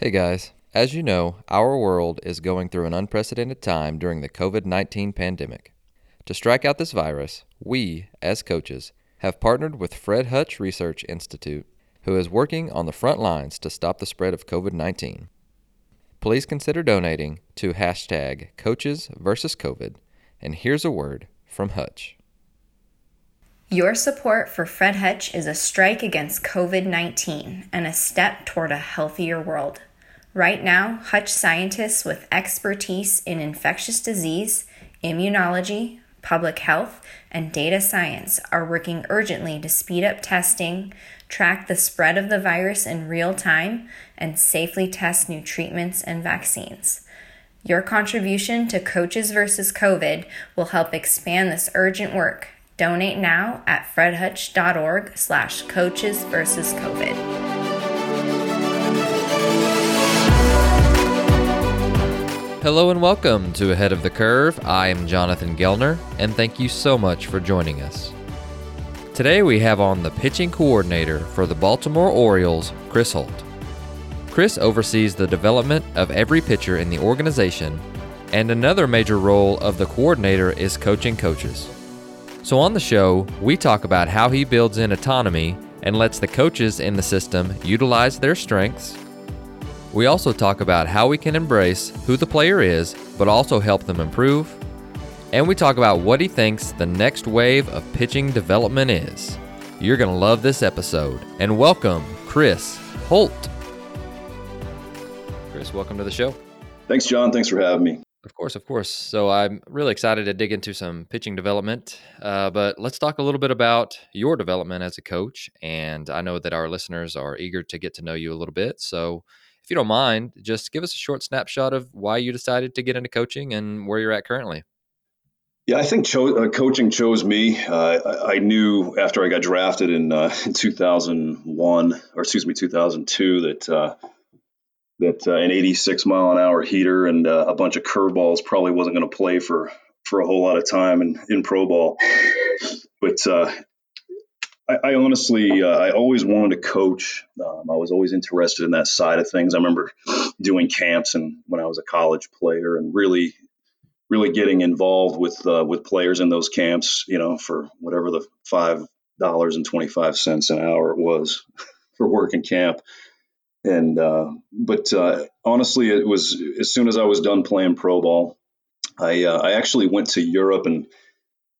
Hey guys, as you know, our world is going through an unprecedented time during the COVID 19 pandemic. To strike out this virus, we, as coaches, have partnered with Fred Hutch Research Institute, who is working on the front lines to stop the spread of COVID 19. Please consider donating to hashtag coaches versus COVID, and here's a word from Hutch. Your support for Fred Hutch is a strike against COVID 19 and a step toward a healthier world. Right now, Hutch scientists with expertise in infectious disease, immunology, public health, and data science are working urgently to speed up testing, track the spread of the virus in real time, and safely test new treatments and vaccines. Your contribution to Coaches versus COVID will help expand this urgent work Donate now at fredhutch.org slash coaches versus COVID. Hello and welcome to Ahead of the Curve. I am Jonathan Gelner, and thank you so much for joining us. Today we have on the pitching coordinator for the Baltimore Orioles, Chris Holt. Chris oversees the development of every pitcher in the organization, and another major role of the coordinator is coaching coaches. So, on the show, we talk about how he builds in autonomy and lets the coaches in the system utilize their strengths. We also talk about how we can embrace who the player is, but also help them improve. And we talk about what he thinks the next wave of pitching development is. You're going to love this episode. And welcome, Chris Holt. Chris, welcome to the show. Thanks, John. Thanks for having me. Of course, of course. So I'm really excited to dig into some pitching development. Uh, but let's talk a little bit about your development as a coach. And I know that our listeners are eager to get to know you a little bit. So if you don't mind, just give us a short snapshot of why you decided to get into coaching and where you're at currently. Yeah, I think cho- uh, coaching chose me. Uh, I knew after I got drafted in, uh, in 2001, or excuse me, 2002, that uh, that uh, an 86 mile an hour heater and uh, a bunch of curveballs probably wasn't going to play for for a whole lot of time in, in pro ball. But I, honestly, uh, I always wanted to coach. Um, I was always interested in that side of things. I remember doing camps and when I was a college player and really, really getting involved with uh, with players in those camps. You know, for whatever the five dollars and twenty five cents an hour it was for working camp and uh, but uh, honestly, it was as soon as I was done playing pro ball, I uh, I actually went to Europe and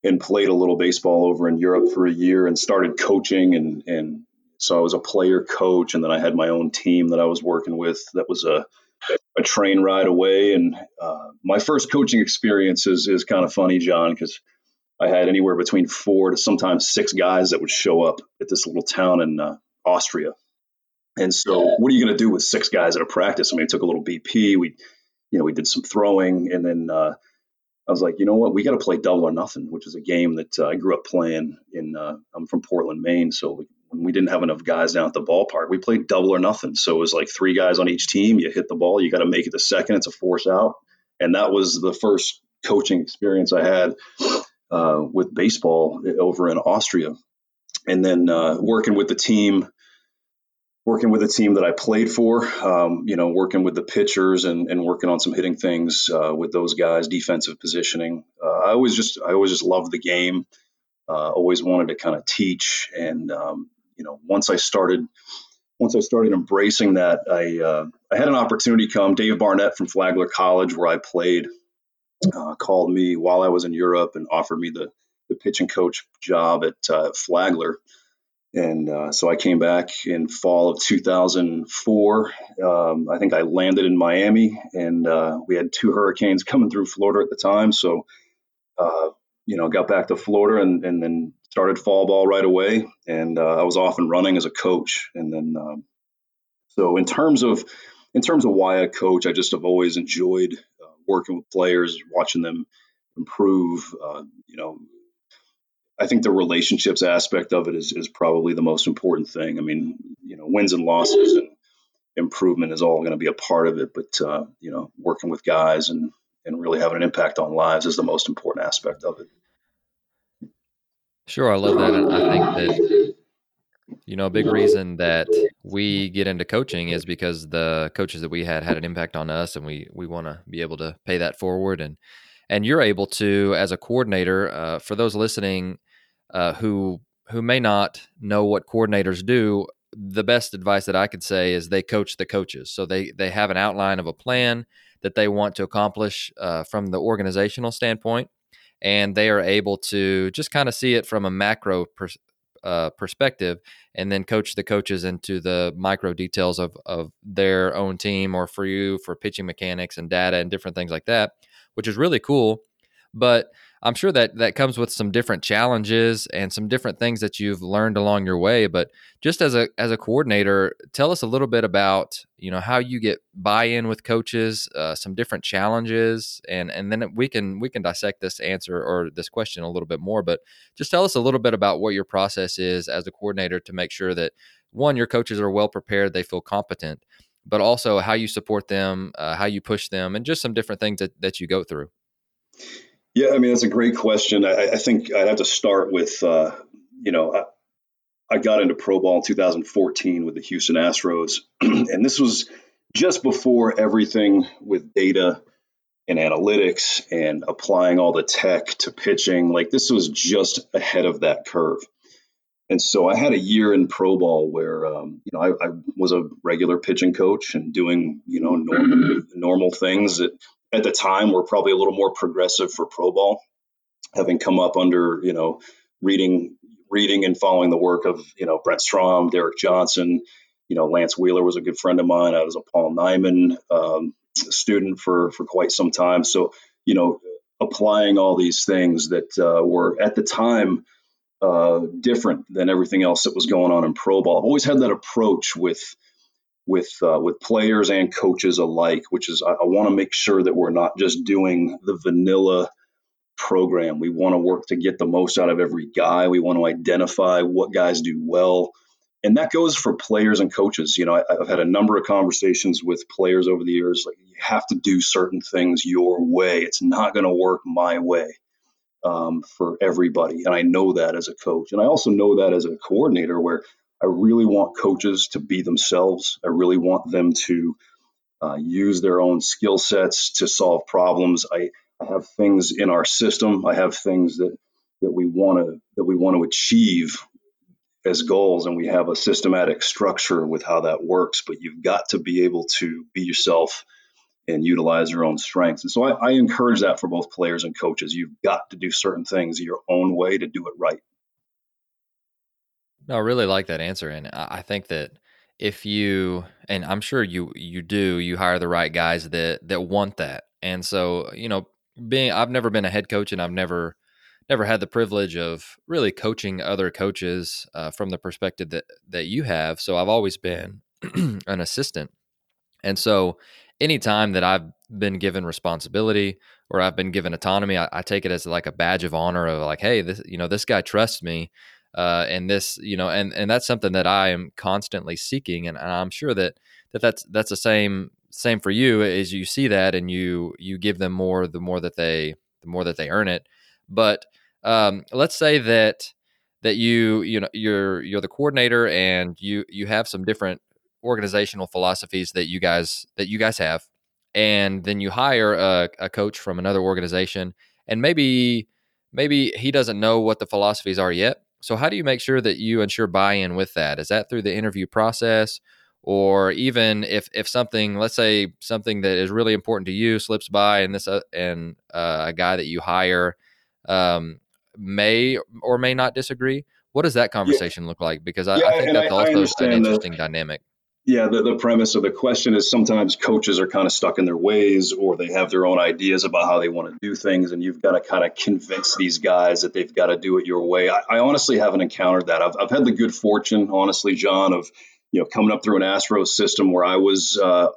and played a little baseball over in Europe for a year and started coaching and and so I was a player coach and then I had my own team that I was working with that was a a train ride away and uh, my first coaching experience is is kind of funny, John, because I had anywhere between four to sometimes six guys that would show up at this little town in uh, Austria and so, what are you going to do with six guys at a practice? I mean, it took a little BP. We, you know, we did some throwing, and then uh, I was like, you know what, we got to play double or nothing, which is a game that uh, I grew up playing. In uh, I'm from Portland, Maine, so when we didn't have enough guys down at the ballpark, we played double or nothing. So it was like three guys on each team. You hit the ball, you got to make it the second. It's a force out, and that was the first coaching experience I had uh, with baseball over in Austria, and then uh, working with the team working with a team that I played for, um, you know, working with the pitchers and, and working on some hitting things uh, with those guys, defensive positioning. Uh, I always just I always just loved the game. Uh, always wanted to kind of teach, and um, you know, once I started once I started embracing that, I uh, I had an opportunity come. Dave Barrett from Flagler College, where I played, uh, called me while I was in Europe and offered me the the pitching coach job at uh, Flagler and uh, so I came back in fall of 2004. Um, I think I landed in Miami, and uh, we had two hurricanes coming through Florida at the time. So, uh, you know, got back to Florida and, and, then started fall ball right away. And uh, I was off and running as a coach. And then, um, so in terms of in terms of why I coach, I just have always enjoyed uh, working with players, watching them improve. Uh, you know, I think the relationships aspect of it is, is probably the most important thing. I mean, you know, wins and losses and improvement is all going to be a part of it, but uh, you know, working with guys and and really having an impact on lives is the most important aspect of it. Sure, I love that. I think that You know, a big reason that we get into coaching is because the coaches that we had had an impact on us, and we we want to be able to pay that forward. And and you're able to, as a coordinator, uh, for those listening uh, who who may not know what coordinators do, the best advice that I could say is they coach the coaches. So they they have an outline of a plan that they want to accomplish uh, from the organizational standpoint, and they are able to just kind of see it from a macro pers- uh, perspective, and then coach the coaches into the micro details of of their own team, or for you for pitching mechanics and data and different things like that, which is really cool. But I'm sure that that comes with some different challenges and some different things that you've learned along your way. But just as a as a coordinator, tell us a little bit about you know how you get buy-in with coaches, uh, some different challenges, and and then we can we can dissect this answer or this question a little bit more. But just tell us a little bit about what your process is as a coordinator to make sure that one your coaches are well prepared, they feel competent, but also how you support them, uh, how you push them, and just some different things that that you go through. Yeah, I mean, that's a great question. I, I think I'd have to start with, uh, you know, I, I, got into pro ball in 2014 with the Houston Astros, and this was just before everything with data and analytics and applying all the tech to pitching. Like this was just ahead of that curve. And so I had a year in pro ball where, um, you know, I, I, was a regular pitching coach and doing, you know, normal, normal things that at the time were probably a little more progressive for pro ball, having come up under you know reading reading and following the work of you know Brent Strom, Derek Johnson. You know, Lantz Wheeler was a good friend of mine. I was a Paul Nyman um, student for for quite some time. So you know, applying all these things that uh, were at the time uh, different than everything else that was going on in pro ball. I've always had that approach with with uh, with players and coaches alike, which is I, I want to make sure that we're not just doing the vanilla program. We want to work to get the most out of every guy. We want to identify what guys do well. And that goes for players and coaches. You know, I, have had a number of conversations with players over the years. Like, you have to do certain things your way. It's not going to work my way um, for everybody. And I know that as a coach. And I also know that as a coordinator, where I really want coaches to be themselves. I really want them to uh, use their own skill sets to solve problems. I, I have things in our system. I have things that that we want to that we want to achieve as goals, and we have a systematic structure with how that works. But you've got to be able to be yourself and utilize your own strengths. And so I, I encourage that for both players and coaches. You've got to do certain things your own way to do it right. No, I really like that answer, and I think that if you and I'm sure you you do you hire the right guys that that want that, and so you know being I've never been a head coach and I've never never had the privilege of really coaching other coaches uh, from the perspective that that you have. So I've always been an assistant, and so anytime that I've been given responsibility or I've been given autonomy, I, I take it as like a badge of honor of like, hey, this you know this guy trusts me uh, and this you know and and that's something that I am constantly seeking and, I'm sure that that that's that's the same same for you as you see that and you you give them more the more that they the more that they earn it. But um, let's say that that you you know you're you're the coordinator and you you have some different organizational philosophies that you guys that you guys have and then you hire a, a coach from another organization and maybe maybe he doesn't know what the philosophies are yet so, how do you make sure that you ensure buy in with that? Is that through the interview process? Or even if, if something, let's say something that is really important to you slips by, and this uh, and uh, a guy that you hire um, may or may not disagree, what does that conversation yeah. look like? Because I, yeah, I think that's I, also I an interesting that. dynamic. Yeah, the, the premise of the question is sometimes coaches are kind of stuck in their ways or they have their own ideas about how they want to do things, and you've got to kind of convince these guys that they've got to do it your way. I, I honestly haven't encountered that. I've, I've had the good fortune, honestly, John, of you know coming up through an Astro system where I was uh,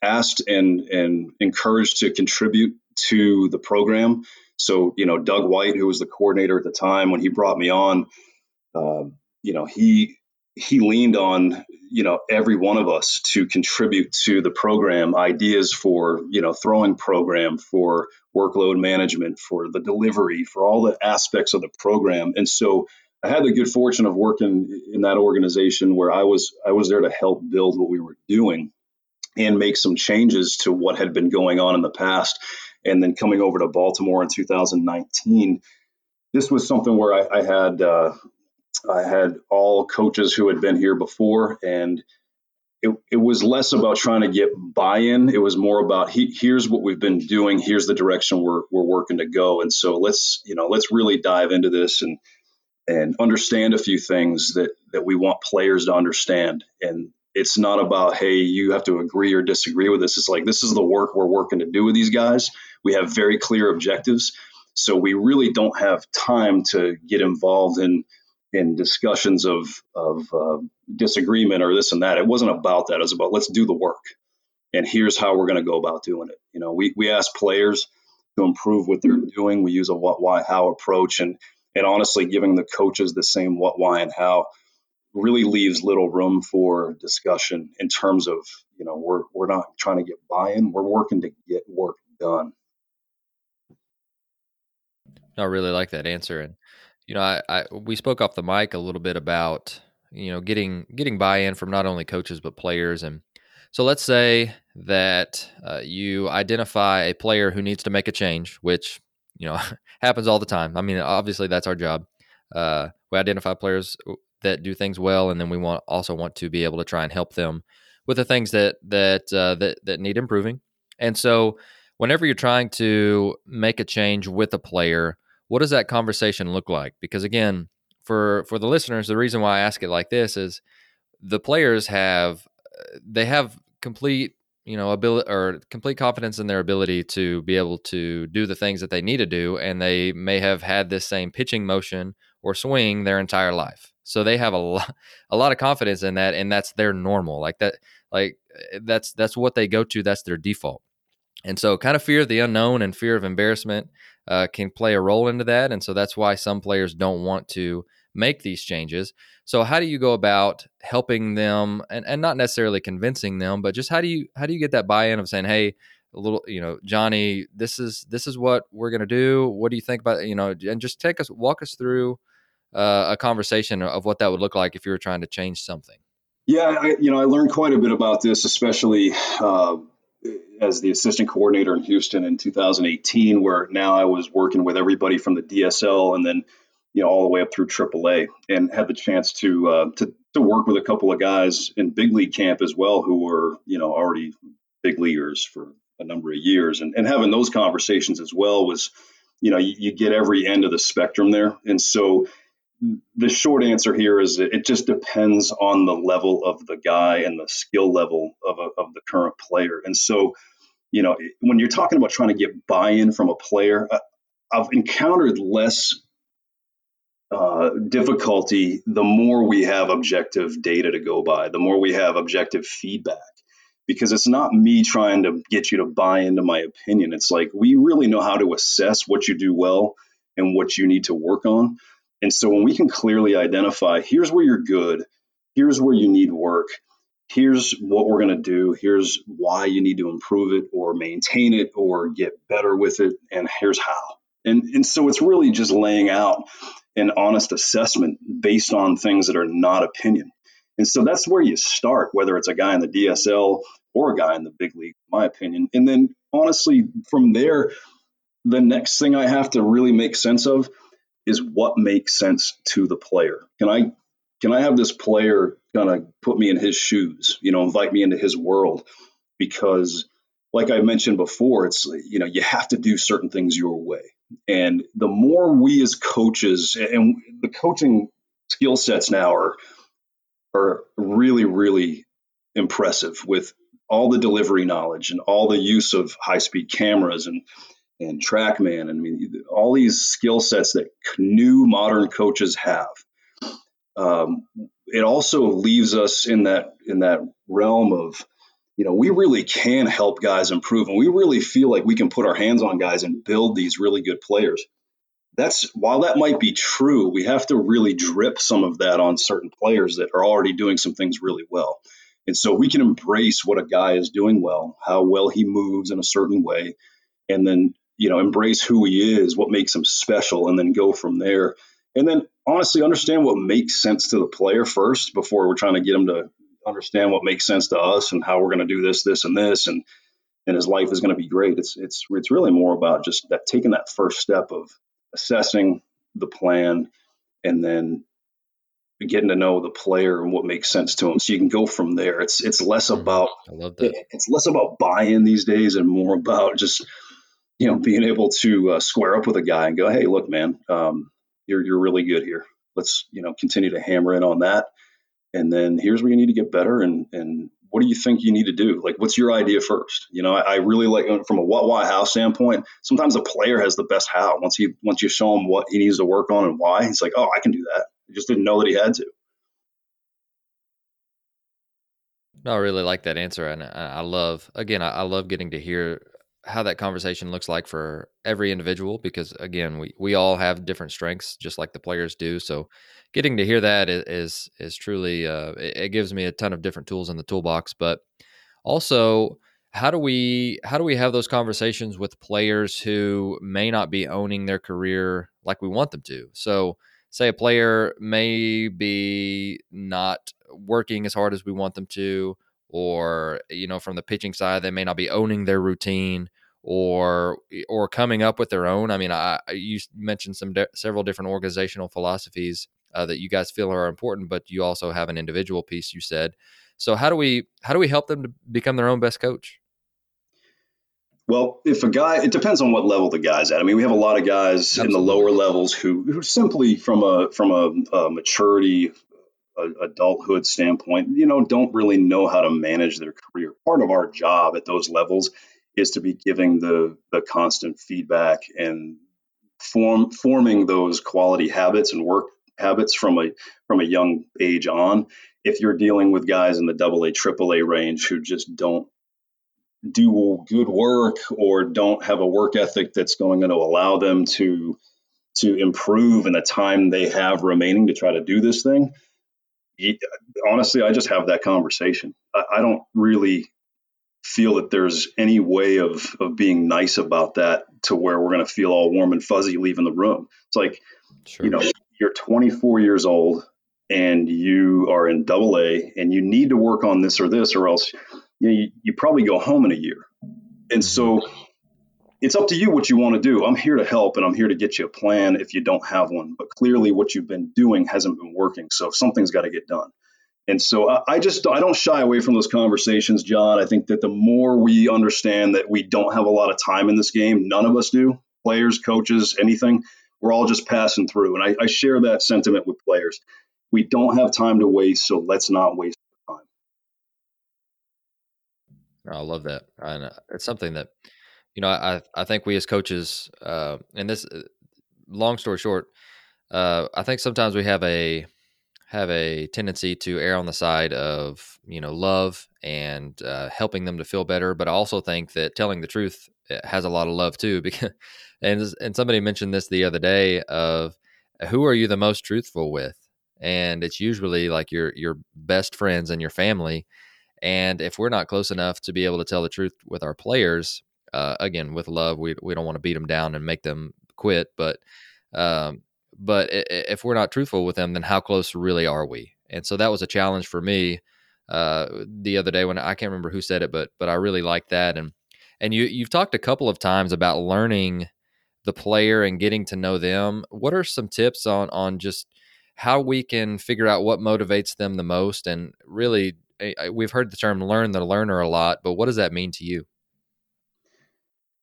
asked and and encouraged to contribute to the program. So you know, Doug White, who was the coordinator at the time when he brought me on, uh, you know, he he leaned on you know every one of us to contribute to the program ideas for you know throwing program for workload management for the delivery for all the aspects of the program and so I had the good fortune of working in that organization where I was I was there to help build what we were doing and make some changes to what had been going on in the past. And then coming over to Baltimore in 2019, this was something where I, I had uh, I had all coaches who had been here before, and it, it was less about trying to get buy-in. It was more about he, here's what we've been doing, here's the direction we're we're working to go, and so let's you know let's really dive into this and and understand a few things that that we want players to understand. And it's not about hey you have to agree or disagree with this. It's like this is the work we're working to do with these guys. We have very clear objectives, so we really don't have time to get involved in in discussions of of uh, disagreement or this and that. It wasn't about that. It was about let's do the work, and here's how we're going to go about doing it. You know, we we ask players to improve what they're doing. We use a what, why, how approach, and and honestly, giving the coaches the same what, why, and how really leaves little room for discussion in terms of you know we're we're not trying to get buy-in. We're working to get work done. I really like that answer, and you know, I, I we spoke off the mic a little bit about you know getting getting buy-in from not only coaches but players, and so let's say that uh, you identify a player who needs to make a change, which you know happens all the time. I mean, obviously that's our job. Uh, we identify players that do things well, and then we want also want to be able to try and help them with the things that that uh, that that need improving. And so, whenever you're trying to make a change with a player, what does that conversation look like? Because again, for for the listeners, the reason why I ask it like this is the players have uh, they have complete you know ability or complete confidence in their ability to be able to do the things that they need to do and they may have had this same pitching motion or swing their entire life. So they have a lot a lot of confidence in that and that's their normal. Like that like eh, that's that's what they go to that's their default and so kind of fear of the unknown and fear of embarrassment uh, can play a role into that. And so that's why some players don't want to make these changes. So how do you go about helping them and, and not necessarily convincing them, but just how do you how do you get that buy-in of saying, hey, a little, you know, Johnny, this is this is what we're gonna do. What do you think about you know, and just take us walk us through uh, a conversation of what that would look like if you were trying to change something. Yeah, I, you know, I learned quite a bit about this, especially uh, as the assistant coordinator in Houston in 2018, where now I was working with everybody from the DSL and then you know all the way up through AAA, and had the chance to uh, to to work with a couple of guys in big league camp as well, who were you know already big leaguers for a number of years, and and having those conversations as well was, you know, you, you get every end of the spectrum there, and so the short answer here is it just depends on the level of the guy and the skill level of, a, of the current player. And so, you know, when you're talking about trying to get buy-in from a player, uh, I've encountered less uh, difficulty the more we have objective data to go by, the more we have objective feedback. Because it's not me trying to get you to buy into my opinion. It's like we really know how to assess what you do well and what you need to work on. And so when we can clearly identify here's where you're good, here's where you need work, here's what we're going to do, here's why you need to improve it or maintain it or get better with it, and here's how. And, and so it's really just laying out an honest assessment based on things that are not opinion. And so that's where you start, whether it's a guy in the DSL or a guy in the big league, my opinion. And then honestly, from there, the next thing I have to really make sense of is what makes sense to the player. Can I can I have this player kind of put me in his shoes, you know, invite me into his world? Because like I mentioned before, it's you know, you have to do certain things your way. And the more we as coaches and the coaching skill sets now are are really, really impressive with all the delivery knowledge and all the use of high speed cameras and and TrackMan. And I mean, all these skill sets that new modern coaches have. Um, it also leaves us in that in that realm of, you know, we really can help guys improve, and we really feel like we can put our hands on guys and build these really good players. That's while that might be true, we have to really drip some of that on certain players that are already doing some things really well. And so we can embrace what a guy is doing well, how well he moves in a certain way, and then you know embrace who he is what makes him special and then go from there and then honestly understand what makes sense to the player first before we're trying to get him to understand what makes sense to us and how we're going to do this, this, and this, and and his life is going to be great. It's it's it's really more about just that taking that first step of assessing the plan and then getting to know the player and what makes sense to him. So you can go from there. It's it's less mm-hmm. about I love that. It's less about buy-in these days and more about just you know being able to uh, square up with a guy and go, hey, look, man, um, you're you're really good here. Let's you know continue to hammer in on that, and then here's where you need to get better, and and what do you think you need to do? Like, what's your idea first? You know, I, I really like uh, from a what, why, how standpoint. Sometimes a player has the best how. Once he once you show him what he needs to work on and why, he's like, oh, I can do that. He just didn't know that he had to. No, I really like that answer, and I love again, I love getting to hear how that conversation looks like for every individual because again we we all have different strengths just like the players do so getting to hear that is is, is truly uh, it, it, gives me a ton of different tools in the toolbox but also how do we how do we have those conversations with players who may not be owning their career like we want them to? So say a player may be not working as hard as we want them to or you know from the pitching side they may not be owning their routine or or coming up with their own i mean i you mentioned some de- several different organizational philosophies uh, that you guys feel are important but you also have an individual piece you said so how do we how do we help them to become their own best coach well, if a guy, it depends on what level the guy's at. I mean, we have a lot of guys Absolutely. in the lower levels who, who simply from a from a, a maturity adulthood standpoint, you know, don't really know how to manage their career. Part of our job at those levels is to be giving the the constant feedback and form forming those quality habits and work habits from a from a young age on. If you're dealing with guys in the double A, triple A range who just don't do good work or don't have a work ethic that's going to allow them to to improve in the time they have remaining to try to do this thing, honestly, I just have that conversation. I, don't really feel that there's any way of of being nice about that to where we're going to feel all warm and fuzzy leaving the room. It's like, sure. you know, you're 24 years old and you are in double A and you need to work on this or this or else you, know, you, you probably go home in a year. And so mm-hmm. it's up to you what you want to do. I'm here to help and I'm here to get you a plan if you don't have one. But clearly, what you've been doing hasn't been working. So something's got to get done. And so I, I just I don't shy away from those conversations, John. I think that the more we understand that we don't have a lot of time in this game, none of us do, players, coaches, anything. We're all just passing through. And I, I share that sentiment with players. We don't have time to waste, so let's not waste time. I love that. And it's something that, you know, I, I think we as coaches, uh, and this, uh, long story short, uh, I think sometimes we have a have a tendency to err on the side of you know love and uh, helping them to feel better but i also think that telling the truth eh, has a lot of love too because and and somebody mentioned this the other day of who are you the most truthful with? And it's usually like your your best friends and your family and if we're not close enough to be able to tell the truth with our players uh, again with love we, we don't want to beat them down and make them quit but um, but if we're not truthful with them, then how close really are we? And so that was a challenge for me uh, the other day when I can't remember who said it, but but I really like that. And and you you've talked a couple of times about learning the player and getting to know them. What are some tips on on just how we can figure out what motivates them the most? And really, we've heard the term "learn the learner" a lot, but what does that mean to you?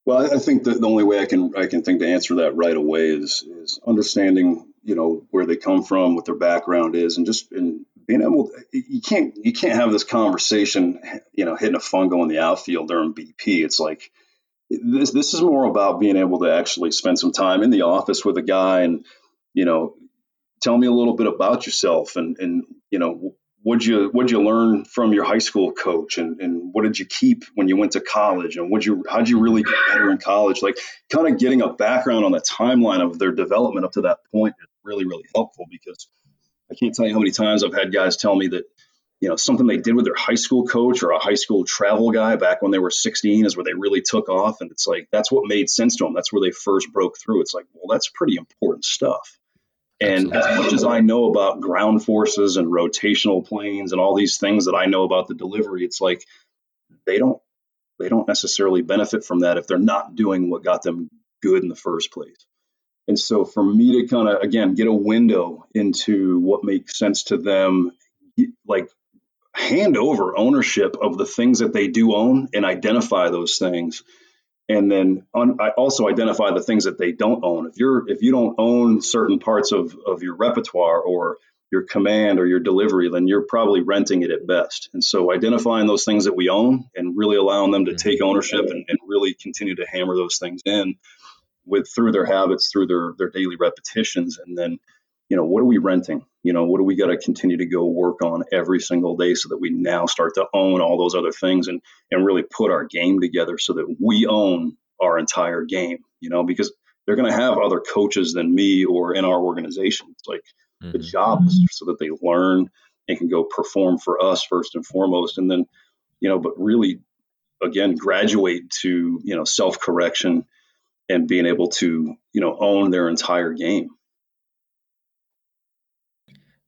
Well, I think that the only way I can I can think to answer that right away is is understanding you know where they come from, what their background is, and just and being able you can't you can't have this conversation you know hitting a fungo in the outfield during BP. It's like this this is more about being able to actually spend some time in the office with a guy and you know tell me a little bit about yourself and and you know what'd you what'd you learn from your high school coach? And, and what did you keep when you went to college? And what you how'd you really get better in college? Like kind of getting a background on the timeline of their development up to that point is really really helpful because i can't tell you how many times i've had guys tell me that you know something they did with their high school coach or a high school travel guy back when they were 16 is where they really took off. And it's like that's what made sense to them that's where they first broke through. It's like well that's pretty important stuff And Absolutely. as much as I know about ground forces and rotational planes and all these things that I know about the delivery, it's like they don't they don't necessarily benefit from that if they're not doing what got them good in the first place. And so for me to kind of again get a window into what makes sense to them, like hand over ownership of the things that they do own and identify those things and then un, I also identify the things that they don't own. If you're if you don't own certain parts of of your repertoire or your command or your delivery, then you're probably renting it at best. And so identifying those things that we own and really allowing them to mm-hmm. take ownership and, and really continue to hammer those things in with through their habits, through their their daily repetitions, and then you know what are we renting? You know what do we got to continue to go work on every single day so that we now start to own all those other things and and really put our game together so that we own our entire game. You know because they're going to have other coaches than me or in our organization. It's like mm-hmm. the job is so that they learn and can go perform for us first and foremost, and then you know, but really again graduate to you know self correction and being able to you know own their entire game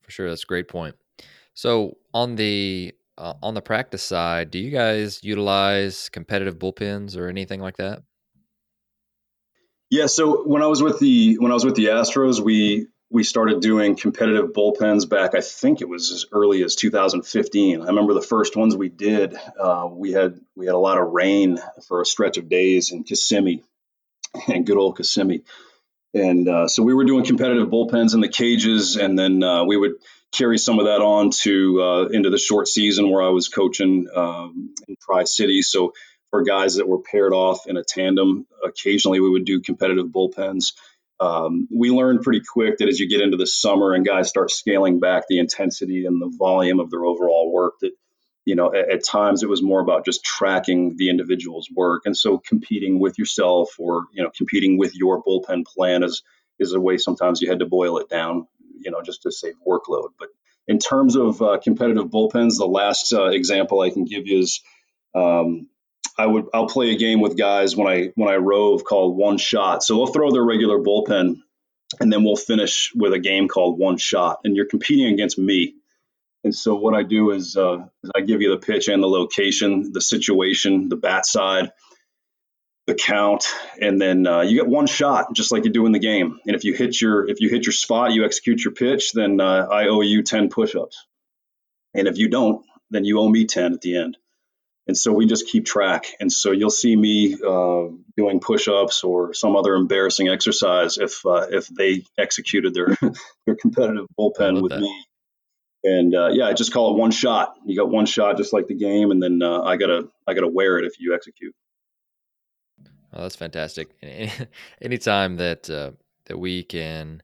for sure that's a great point. So on the uh, on the practice side do you guys utilize competitive bullpens or anything like that? Yeah so when i was with the when i was with the astros we we started doing competitive bullpens back i think it was as early as 2015 i remember the first ones we did uh, we had we had a lot of rain for a stretch of days in kissimmee and good old Kissimmee. And uh, so we were doing competitive bullpens in the cages, and then uh, we would carry some of that on to uh, into the short season where I was coaching um, in Tri City. So for guys that were paired off in a tandem, occasionally we would do competitive bullpens. Um, we learned pretty quick that as you get into the summer and guys start scaling back the intensity and the volume of their overall work, that you know, at, at, times it was more about just tracking the individual's work. And so competing with yourself or, you know, competing with your bullpen plan is, is a way sometimes you had to boil it down, you know, just to save workload. But in terms of uh, competitive bullpens, the last uh, example I can give you is um, I would I'll play a game with guys when I when I rove called one shot. So they'll throw their regular bullpen, and then we'll finish with a game called one shot, and you're competing against me. And so what I do is, uh, is I give you the pitch and the location, the situation, the bat side, the count, and then uh, you get one shot, just like you do in the game. And if you hit your if you hit your spot, you execute your pitch, then uh, I owe you ten push-ups. And if you don't, then you owe me ten at the end. And so we just keep track. And so you'll see me uh, doing push-ups or some other embarrassing exercise if uh, if they executed their their competitive bullpen with that. me and uh, yeah, I just call it one shot. You got one shot, just like the game, and then uh, I gotta I gotta wear it if you execute. That's fantastic. Anytime that uh, that we can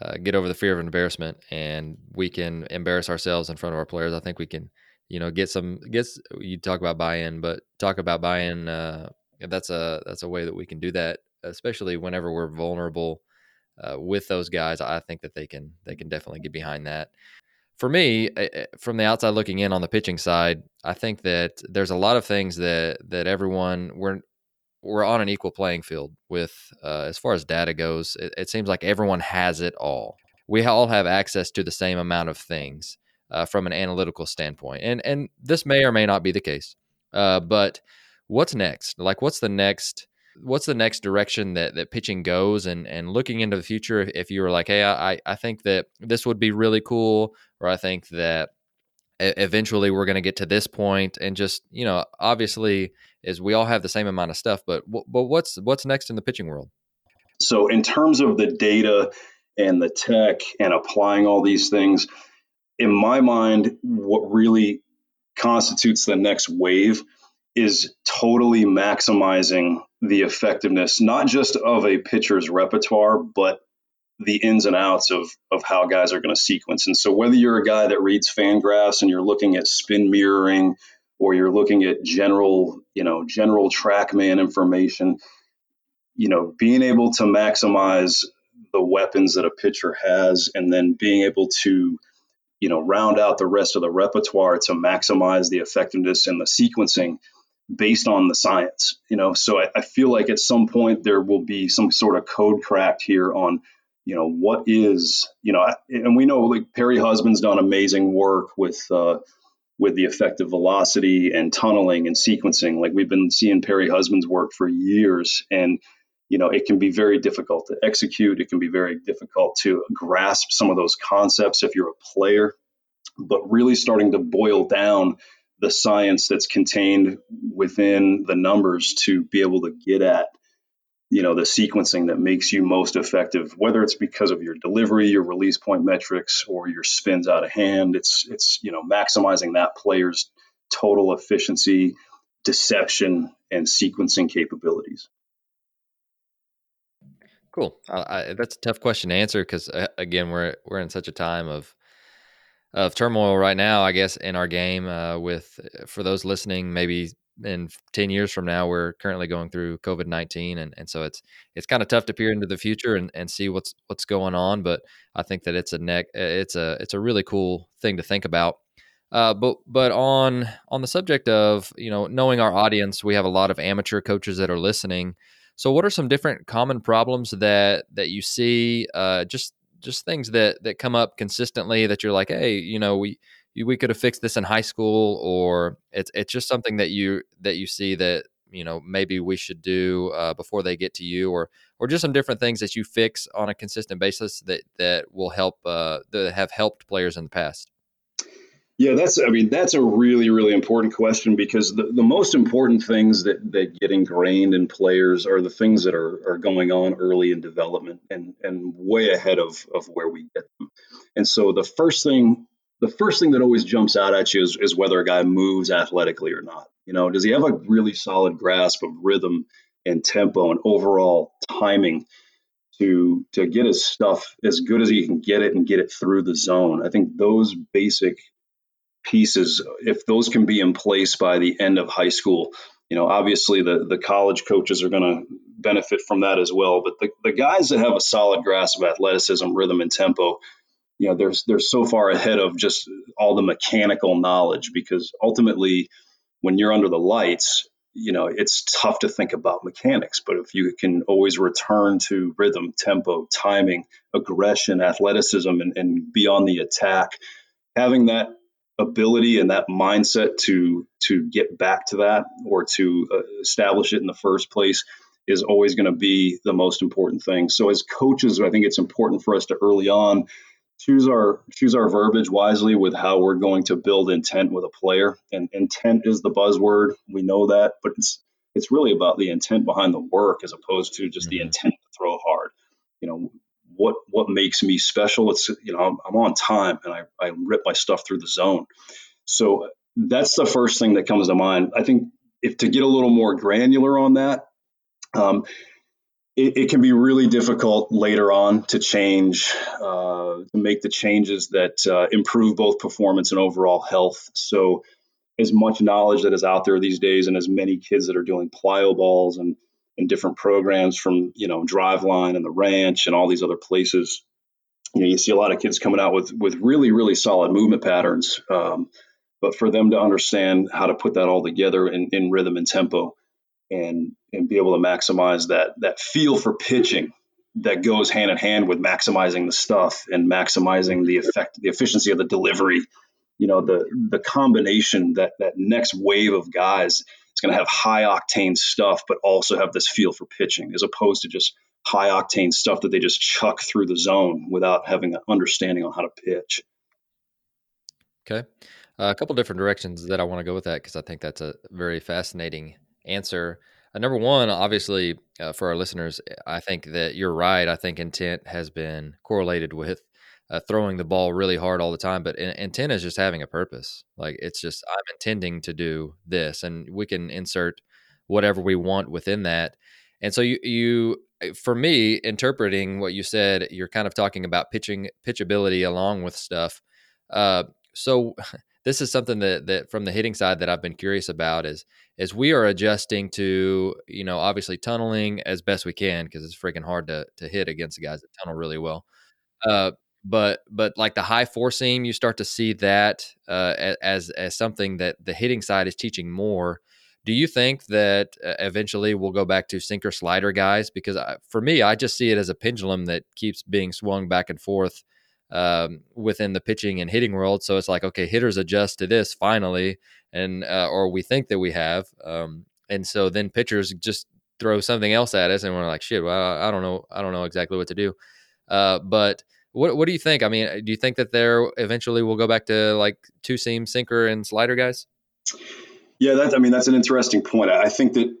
uh, get over the fear of embarrassment and we can embarrass ourselves in front of our players, I think we can, you know, get some gets. You talk about buy-in, but talk about buy-in. Uh, that's a that's a way that we can do that, especially whenever we're vulnerable uh, with those guys. I think that they can they can definitely get behind that for me, eh, eh, from the outside looking in on the pitching side, I think that there's a lot of things that that everyone we're we're on an equal playing field with uh, as far as data goes. It, it, seems like everyone has it all. We all have access to the same amount of things uh, from an analytical standpoint, and and this may or may not be the case. Uh, but what's next? Like, what's the next? what's the next direction that that pitching goes and and looking into the future if, if you were like hey I, I think that this would be really cool or i think that eventually we're going to get to this point and just you know obviously is we all have the same amount of stuff but but what's what's next in the pitching world? So in terms of the data and the tech and applying all these things in my mind what really constitutes the next wave is totally maximizing the effectiveness, not just of a pitcher's repertoire, but the ins and outs of of how guys are going to sequence. And so whether you're a guy that reads Fangraphs and you're looking at spin mirroring or you're looking at general, you know, general trackman information, you know, being able to maximize the weapons that a pitcher has and then being able to you know round out the rest of the repertoire to maximize the effectiveness and the sequencing based on the science, you know. So I, I, feel like at some point there will be some sort of code cracked here on you know what is you know and we know like perry husband's done amazing work with uh, with the effective velocity and tunneling and sequencing. Like we've been seeing perry husband's work for years and you know it can be very difficult to execute. It can be very difficult to grasp some of those concepts if you're a player. But really starting to boil down the science that's contained within the numbers to be able to get at you know the sequencing that makes you most effective whether it's because of your delivery your release point metrics or your spins out of hand it's it's you know maximizing that player's total efficiency deception and sequencing capabilities. Cool. I, I, that's a tough question to answer because uh, again we're we're in such a time of of turmoil right now i guess in our game uh, with for those listening maybe in 10 years from now we're currently going through covid-19 and, and so it's it's kind of tough to peer into the future and, and see what's what's going on but i think that it's a neck it's a it's a really cool thing to think about. Uh, but but on on the subject of you know knowing our audience we have a lot of amateur coaches that are listening. So what are some different common problems that that you see uh, just just things that that come up consistently that you're like hey you know we we could have fixed this in high school or it's it's just something that you that you see that you know maybe we should do uh, before they get to you or or just some different things that you fix on a consistent basis that that will help uh, that have helped players in the past. Yeah that's i mean that's a really really important question because the, the most important things that that get ingrained in players are the things that are, are going on early in development and and way ahead of of where we get them. And so the first thing the first thing that always jumps out at you is, is whether a guy moves athletically or not. You know, does he have a really solid grasp of rhythm and tempo and overall timing to to get his stuff as good as he can get it and get it through the zone? I think those basic pieces, if those can be in place by the end of high school, you know, obviously the the college coaches are going to benefit from that as well. But the, the guys that have a solid grasp of athleticism, rhythm, and tempo, you know they're they're so far ahead of just all the mechanical knowledge because ultimately when you're under the lights you know it's tough to think about mechanics but if you can always return to rhythm tempo timing aggression athleticism and, and be on the attack having that ability and that mindset to to get back to that or to uh, establish it in the first place is always going to be the most important thing. So as coaches i think it's important for us to early on choose our choose our verbiage wisely with how we're going to build intent with a player. And intent is the buzzword. We know that, but it's it's really about the intent behind the work as opposed to just mm-hmm. the intent to throw hard. You know, what what makes me special? It's you know, I'm, I'm on time and I, I rip my stuff through the zone. So that's the first thing that comes to mind. I think if to get a little more granular on that, um, it, it, can be really difficult later on to change, uh, to make the changes that uh, improve both performance and overall health. So, as much knowledge that is out there these days, and as many kids that are doing plyo balls and and different programs from you know Driveline and the Ranch and all these other places, you know, you see a lot of kids coming out with with really really solid movement patterns. Um, but for them to understand how to put that all together in, in rhythm and tempo and and be able to maximize that that feel for pitching that goes hand in hand with maximizing the stuff and maximizing the effect the efficiency of the delivery. You know the the combination that that next wave of guys is going to have high octane stuff but also have this feel for pitching as opposed to just high octane stuff that they just chuck through the zone without having an understanding on how to pitch. Okay. Uh, a couple different directions that i want to go with that because i think that's a very fascinating answer. Uh, number one, obviously, uh, for our listeners, I think that you're right. I think intent has been correlated with uh, throwing the ball really hard all the time, but in, intent is just having a purpose. Like it's just I'm intending to do this, and we can insert whatever we want within that. And so you you uh, for me interpreting what you said, you're kind of talking about pitching pitchability along with stuff. Uh, so this is something that that from the hitting side that I've been curious about is is we are adjusting to you know obviously tunneling as best we can because it's freaking hard to to hit against the guys that tunnel really well. Uh, but but like the high four seam, you start to see that uh, as as something that the hitting side is teaching more Do you think that uh, eventually we'll go back to sinker slider guys? Because I, for me, I just see it as a pendulum that keeps being swung back and forth um, within the pitching and hitting world. So it's like, okay, hitters adjust to this finally, and uh, or we think that we have, um, and so then pitchers just throw something else at us, and we're like, shit, well, I don't know, I don't know exactly what to do. Uh, but what what do you think? I mean, do you think that there eventually we'll go back to like two seam sinker and slider guys? Yeah, that I mean that's an interesting point. I think that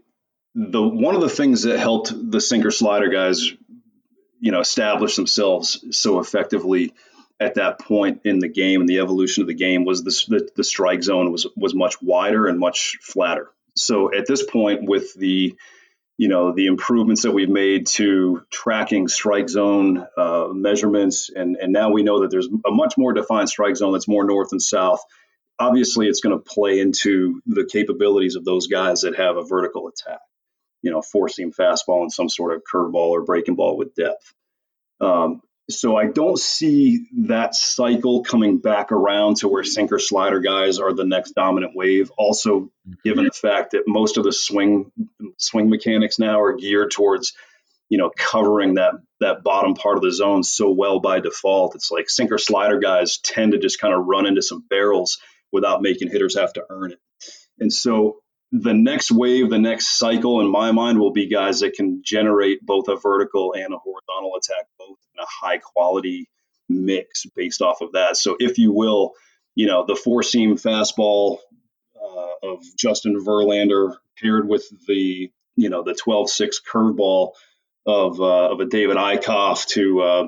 the one of the things that helped the sinker slider guys, you know, establish themselves so effectively at that point in the game and the evolution of the game was this, the the strike zone was was much wider and much flatter. So at this point, with the you know the improvements that we've made to tracking strike zone uh, measurements, and and now we know that there's a much more defined strike zone that's more north and south. Obviously, it's going to play into the capabilities of those guys that have a vertical attack, you know, four seam fastball and some sort of curveball or breaking ball with depth. Um, so I don't see that cycle coming back around to where sinker slider guys are the next dominant wave. Also, mm-hmm. given the fact that most of the swing swing mechanics now are geared towards, you know, covering that that bottom part of the zone so well by default. It's like sinker slider guys tend to just kind of run into some barrels without making hitters have to earn it. And so the next wave, the next cycle in my mind will be guys that can generate both a vertical and a horizontal attack, both in a high quality mix based off of that. So, if you will, you know, the four seam fastball uh, of Justin Verlander paired with the, you know, the 12 6 curveball of, uh, of a David Eickhoff to, uh,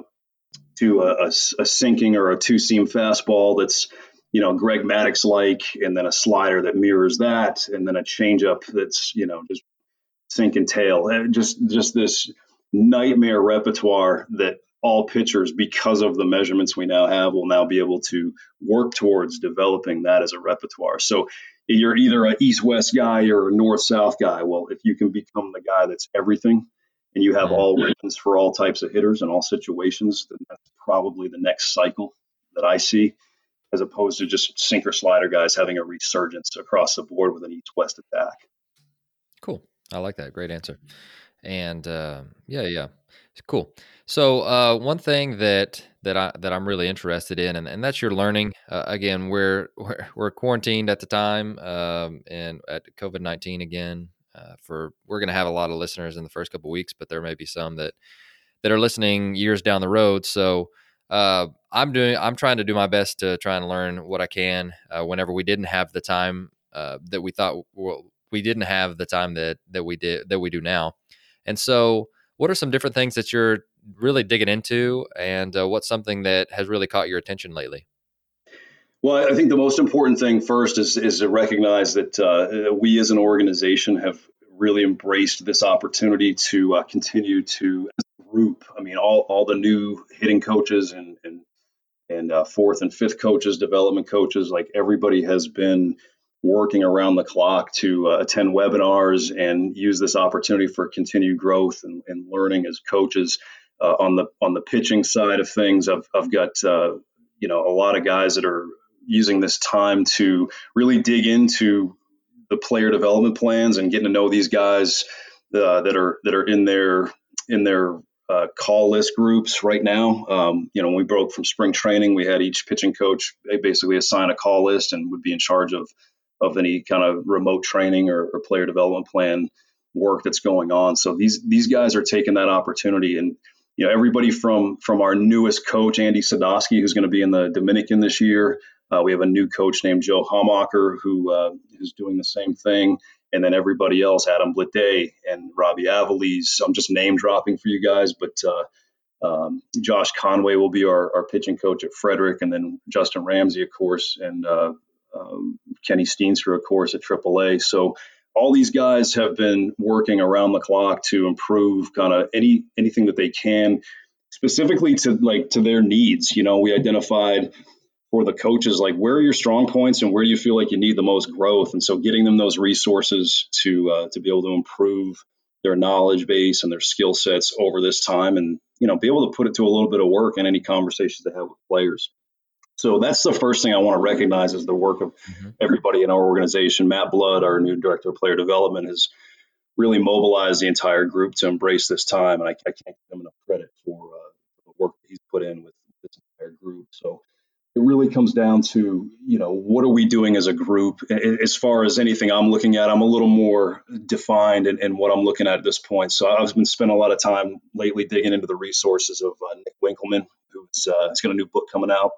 to a, a, a sinking or a two seam fastball that's you know, Greg Maddux like, and then a slider that mirrors that, and then a changeup that's, you know, just sink and tail. Uh, just just this nightmare repertoire that all pitchers, because of the measurements we now have, will now be able to work towards developing that as a repertoire. So you're either an east-west guy or a north-south guy. Well, if you can become the guy that's everything and you have all weapons for all types of hitters and all situations, then that's probably the next cycle that I see as opposed to just sinker slider guys having a resurgence across the board with an east west attack. Cool. I like that. Great answer. And uh, yeah, yeah, cool. So uh, one thing that that I that I'm really interested in, and, and that's your learning. Uh, again, we're, we're, we're quarantined at the time, um, and at COVID nineteen again. Uh, for we're going to have a lot of listeners in the first couple weeks, but there may be some that that are listening years down the road. So uh, I'm doing. I'm trying to do my best to try and learn what I can. Uh, whenever we didn't have the time uh, that we thought well, we didn't have the time that that we did that we do now, and so what are some different things that you're really digging into, and uh, what's something that has really caught your attention lately? Well, I think the most important thing first is is to recognize that uh, we as an organization have really embraced this opportunity to uh, continue to group. I mean, all, all the new hitting coaches and and and uh, fourth and fifth coaches, development coaches, like everybody has been working around the clock to uh, attend webinars and use this opportunity for continued growth and, and learning as coaches. Uh, on the on the pitching side of things, I've I've got uh, you know a lot of guys that are using this time to really dig into the player development plans and getting to know these guys uh, that are that are in their in their uh, call list groups right now. Um, you know, when we broke from spring training, we had each pitching coach basically assign a call list and would be in charge of of any kind of remote training or, or player development plan work that's going on. So these these guys are taking that opportunity and you know everybody from from our newest coach Andy Sadowski who's going to be in the Dominican this year. Uh, we have a new coach named Joe Hamacher who uh, is doing the same thing and then everybody else, Adam Blade and Robbie Aviles. I'm just name dropping for you guys, but uh, um, Josh Conway will be our, our, pitching coach at Frederick, and then Justin Ramsey, of course, and uh, um, Kenny Steenstra, of course, at AAA. So all these guys have been working around the clock to improve kind of any anything that they can, specifically to like to their needs. You know, we identified for the coaches like where are your strong points and where do you feel like you need the most growth and so getting them those resources to uh, to be able to improve their knowledge base and their skill sets over this time and you know be able to put it to a little bit of work in any conversations they have with players So that's the first thing I want to recognize is the work of mm-hmm. everybody in our organization. Matt Blood, our new director of player development, has really mobilized the entire group to embrace this time, and I, I can't give him enough credit for, uh, the work that he's put in with this entire group. So it really comes down to you know what are we doing as a group? As far as anything i'm looking at i'm a little more defined in, in what i'm looking at at this point. So i've been spending a lot of time lately digging into the resources of uh, nick winkelman who's uh, he's got a new book coming out.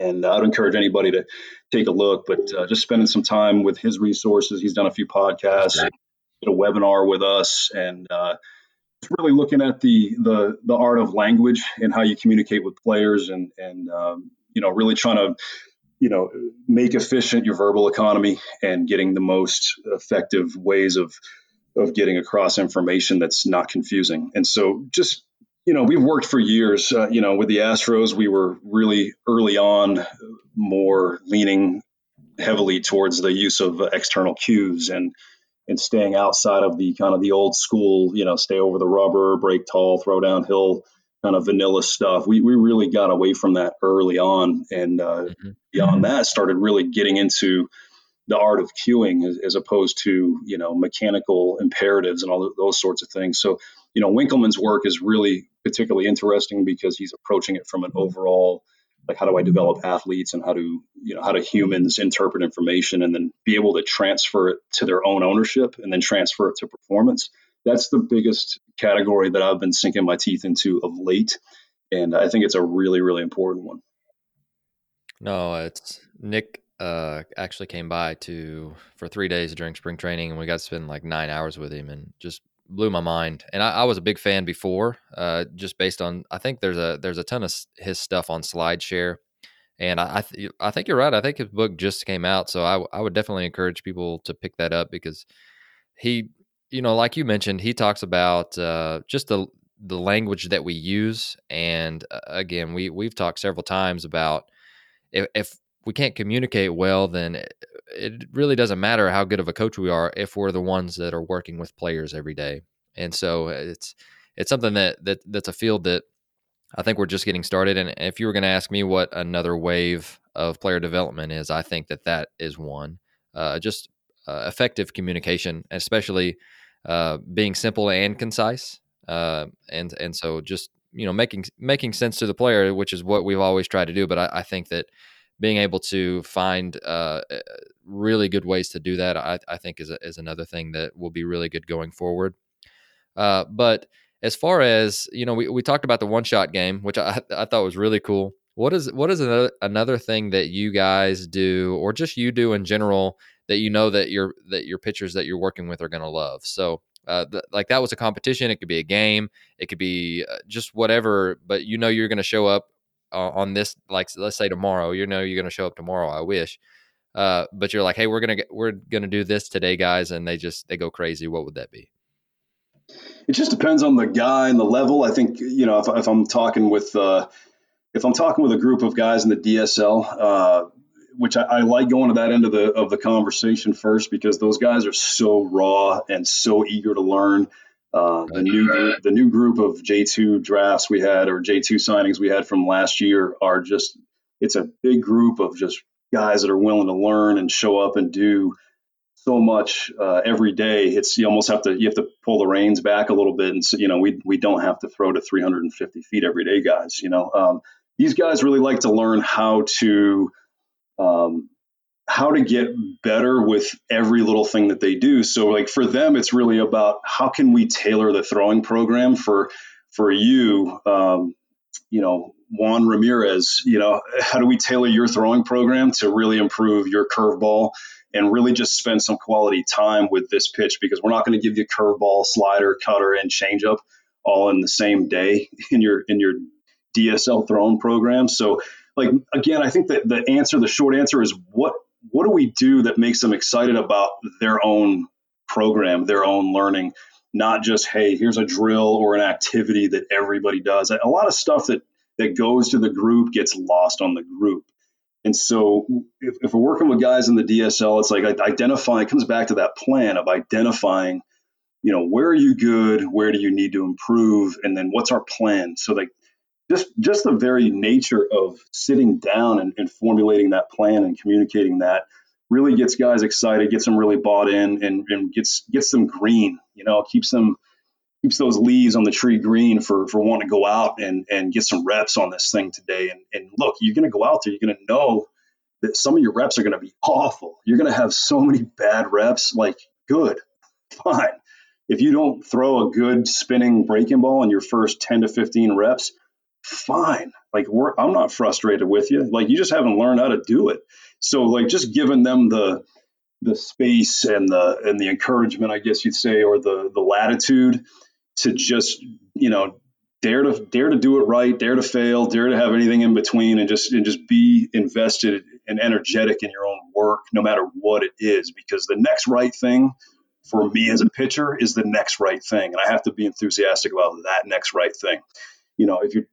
And uh, i'd encourage anybody to take a look but uh, just spending some time with his resources. He's done a few podcasts did a webinar with us and uh, really looking at the the the art of language and how you communicate with players and and um, you know, really trying to, you know, make efficient your verbal economy and getting the most effective ways of of getting across information that's not confusing. And so just you know, we've worked for years. Uh, you know, with the Astros, we were really early on more leaning heavily towards the use of external cues and and staying outside of the kind of the old school, you know, stay over the rubber, break tall, throw downhill kind of vanilla stuff. We, we really got away from that early on. And uh, mm-hmm. beyond that, started really getting into the art of cueing as, as, opposed to, you know, mechanical imperatives and all those sorts of things. So, you know, Winkelman's work is really particularly interesting because he's approaching it from an overall, like, how do I develop athletes and how do, you know, how do humans interpret information and then be able to transfer it to their own ownership and then transfer it to performance that's the biggest category that I've been sinking my teeth into of late. And I think it's a really, really important one. No, it's Nick uh, actually came by to for three days during spring training, and we got to spend like nine hours with him, and just blew my mind. And I, I was a big fan before, uh, just based on I think there's a there's a ton of his stuff on SlideShare, and I I, th- I think you're right. I think his book just came out, so I I would definitely encourage people to pick that up because he you know, like you mentioned, he talks about uh, just the the language that we use, and uh, again, we we've talked several times about if, if we can't communicate well, then it, it really doesn't matter how good of a coach we are if we're the ones that are working with players every day. And so it's it's something that that that's a field that I think we're just getting started. And if you were going to ask me what another wave of player development is, I think that that is one. Uh, just uh, effective communication, especially uh, being simple and concise, uh, and and so just you know making making sense to the player, which is what we've always tried to do. But I, I think that being able to find uh, really good ways to do that, I, I think is a, is another thing that will be really good going forward. Uh, but as far as you know, we, we talked about the one shot game, which I, I thought was really cool. What is what is another another thing that you guys do, or just you do in general, that you know that your that your pitchers that you're working with are going to love. So uh, th- like that was a competition. It could be a game. It could be uh, just whatever. But you know you're going to show up uh, on this. Like let's say tomorrow. You know you're going to show up tomorrow. I wish. Uh, but you're like, hey, we're gonna get, we're gonna do this today, guys, and they just they go crazy. What would that be? It just depends on the guy and the level. I think you know if, if I'm talking with uh, if I'm talking with a group of guys in the DSL, uh, which I, I, like going to that end of the of the conversation first because those guys are so raw and so eager to learn. Uh, the new the new group of J2 drafts we had or J2 signings we had from last year are just it's a big group of just guys that are willing to learn and show up and do so much uh, every day. It's you almost have to you have to pull the reins back a little bit, and so you know we we don't have to throw to 350 feet every day, guys. You know um, these guys really like to learn how to um, how to get better with every little thing that they do. So like for them, it's really about how can we tailor the throwing program for for you, um, you know, Juan Ramirez. You know, how do we tailor your throwing program to really improve your curveball and really just spend some quality time with this pitch because we're not going to give you curveball, slider, cutter, and changeup all in the same day in your in your DSL throwing program. So like again, I think that the answer, the short answer is what what do we do that makes them excited about their own program, their own learning, not just hey, here's a drill or an activity that everybody does. A lot of stuff that that goes to the group gets lost on the group. And so, if, if we're working with guys in the DSL, it's like identifying. It comes back to that plan of identifying, you know, where are you good, where do you need to improve, and then what's our plan. So, like just just the very nature of sitting down and, and formulating that plan and communicating that really gets guys excited, gets them really bought in, and, and gets gets them green. You know, keeps them keeps those leaves on the tree green for for wanting to go out and and get some reps on this thing today. And and look, you're to go out there, you're to know that some of your reps are to be awful. You're to have so many bad reps. Like, good, fine. If you don't throw a good spinning breaking ball in your first 10 to 15 reps, fine. Like, I'm not frustrated with you. Like, you just haven't learned how to do it. So, like, just giving them the the space and the and the encouragement, I guess you'd say, or the the latitude to just you know dare to dare to do it right, dare to fail, dare to have anything in between, and just and just be invested and energetic in your own work, no matter what it is, because the next right thing for me as a pitcher is the next right thing, and I have to be enthusiastic about that next right thing. You know, if you're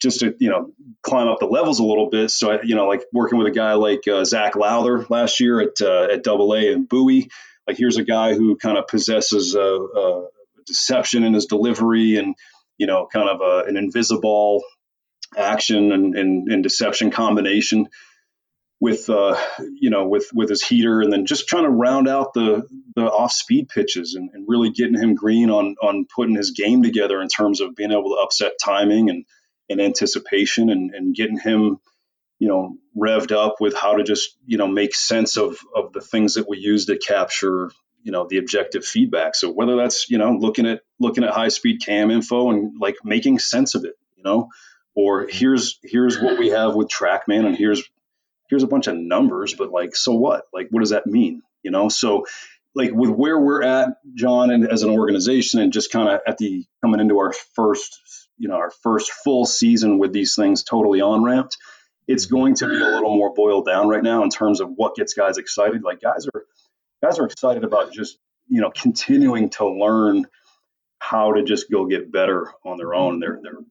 just to you know climb up the levels a little bit, so I, you know, like working with a guy like uh, Zach Lowther last year at uh, at Double A and Bowie, like here's a guy who kind of possesses a, a deception in his delivery and you know, kind of a, an invisible action and, and, and deception combination with uh, you know with with his heater and then just trying to round out the the off speed pitches and, and, really getting him green on on putting his game together in terms of being able to upset timing and and anticipation and, and getting him you know revved up with how to just you know make sense of of the things that we use to capture you know the objective feedback. So whether that's you know looking at looking at high speed cam info and like making sense of it you know or mm-hmm. here's here's what we have with trackman and here's here's a bunch of numbers but like so what? Like what does that mean? You know so like with where we're at john and as an organization and just kind of at the coming into our first you know our first full season with these things totally on ramped it's mm-hmm. going to be a little more boiled down right now in terms of what gets guys excited like guys are guys are excited about just you know continuing to learn how to just go get better on their own. Mm-hmm. They're they're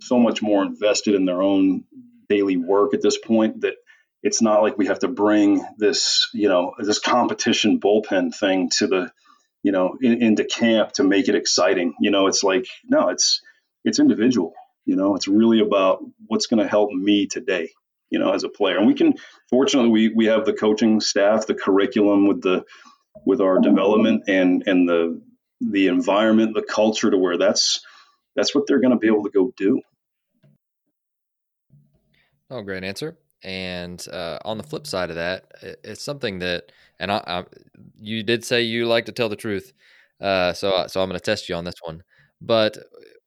so much more invested in their own daily work at this point that it's not like we have to bring this you know this competition bullpen thing to the you know in, into camp to make it exciting. You know, it's like no, it's it's individual. You know, it's really about what's going to help me today you know, as a player. And we can, fortunately, we we have the coaching staff, the curriculum with the with our development and and the the environment, the culture to where that's that's what they're going to be able to go do. Oh, great answer. And uh, on the flip side of that, it's something that, and I, I, you did say you like to tell the truth, uh, so so I'm going to test you on this one. But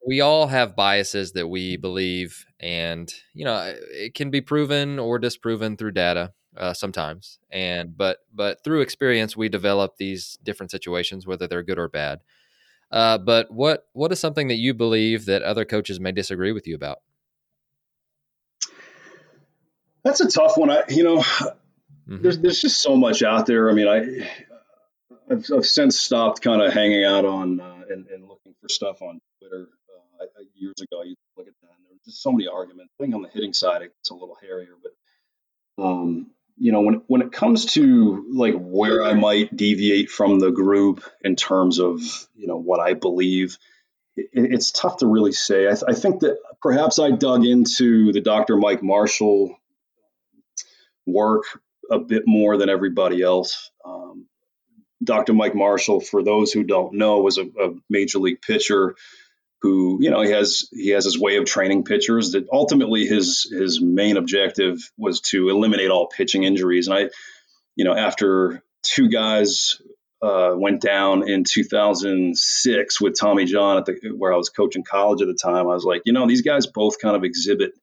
we all have biases that we believe, and you know it can be proven or disproven through data uh, sometimes. And but but through experience, we develop these different situations, whether they're good or bad. Uh, but what what is something that you believe that other coaches may disagree with you about? That's a tough one. I you know, mm-hmm. there's there's just so much out there. I mean, I I've, I've since stopped kind of hanging out on uh, and, and, looking for stuff on Twitter I, years ago, to look at that, and there were just so many arguments. I think on the hitting side, it's a little hairier, but um, you know, when when it comes to like where I might deviate from the group in terms of you know what I believe, it, it's tough to really say. I, th- I think that perhaps I dug into the Dr. Mike Marshall work a bit more than everybody else. Um, Dr. Mike Marshall, for those who don't know, was a, a major league pitcher who you know he has he has his way of training pitchers that ultimately his his main objective was to eliminate all pitching injuries. And i you know after two guys uh, went down in 2006 with tommy john at the where i was coaching college at the time i was like you know these guys both kind of exhibit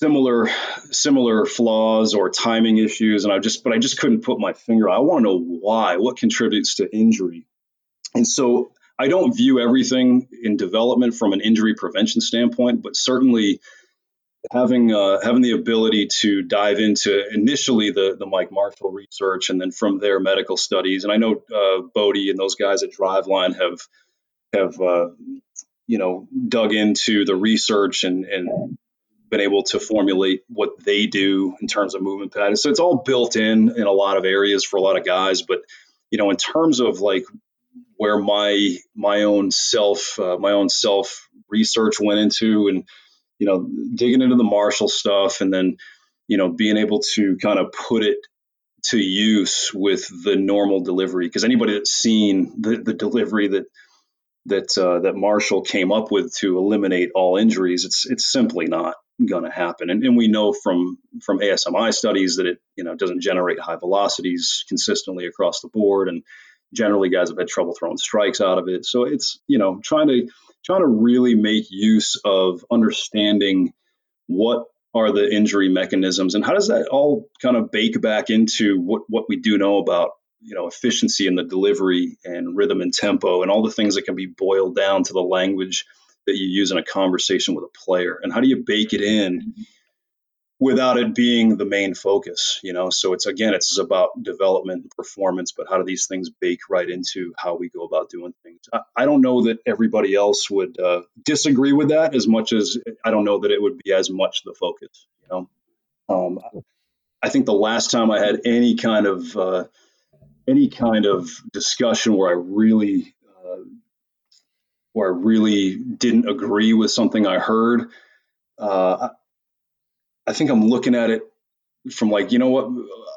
similar similar flaws or timing issues. And i just but i just couldn't put my finger i want to know why what contributes to injury. And so I don't view everything in development from an injury prevention standpoint, but certainly having uh, having the ability to dive into initially the the Mike Marshall research and then from there medical studies. And I know uh, Boddy and those guys at Driveline have have uh, you know dug into the research and and been able to formulate what they do in terms of movement patterns. So it's all built in in a lot of areas for a lot of guys, but you know in terms of like where my my own self uh, my own self research went into and you know, digging into the Marshall stuff and then, you know, being able to kind of put it to use with the normal delivery. Because anybody that's seen the, the delivery that that uh, that Marshall came up with to eliminate all injuries, it's it's simply not going to happen. And, and we know from from ASMI studies that it you know doesn't generate high velocities consistently across the board, and generally guys have had trouble throwing strikes out of it. So it's you know trying to trying to really make use of understanding what are the injury mechanisms and how does that all kind of bake back into what what we do know about you know efficiency in the delivery and rhythm and tempo and all the things that can be boiled down to the language that you use in a conversation with a player and how do you bake it in mm-hmm. Without it being the main focus you know? So it's again it's about development and performance but how do these things bake right into how we go about doing things? I, I don't know that everybody else would uh, disagree with that as much as i don't know that it would be as much the focus you know? Um, i think the last time i had any kind of uh, any kind of discussion where i really uh, where i really didn't agree with something i heard uh, I think I'm looking at it from like, you know what,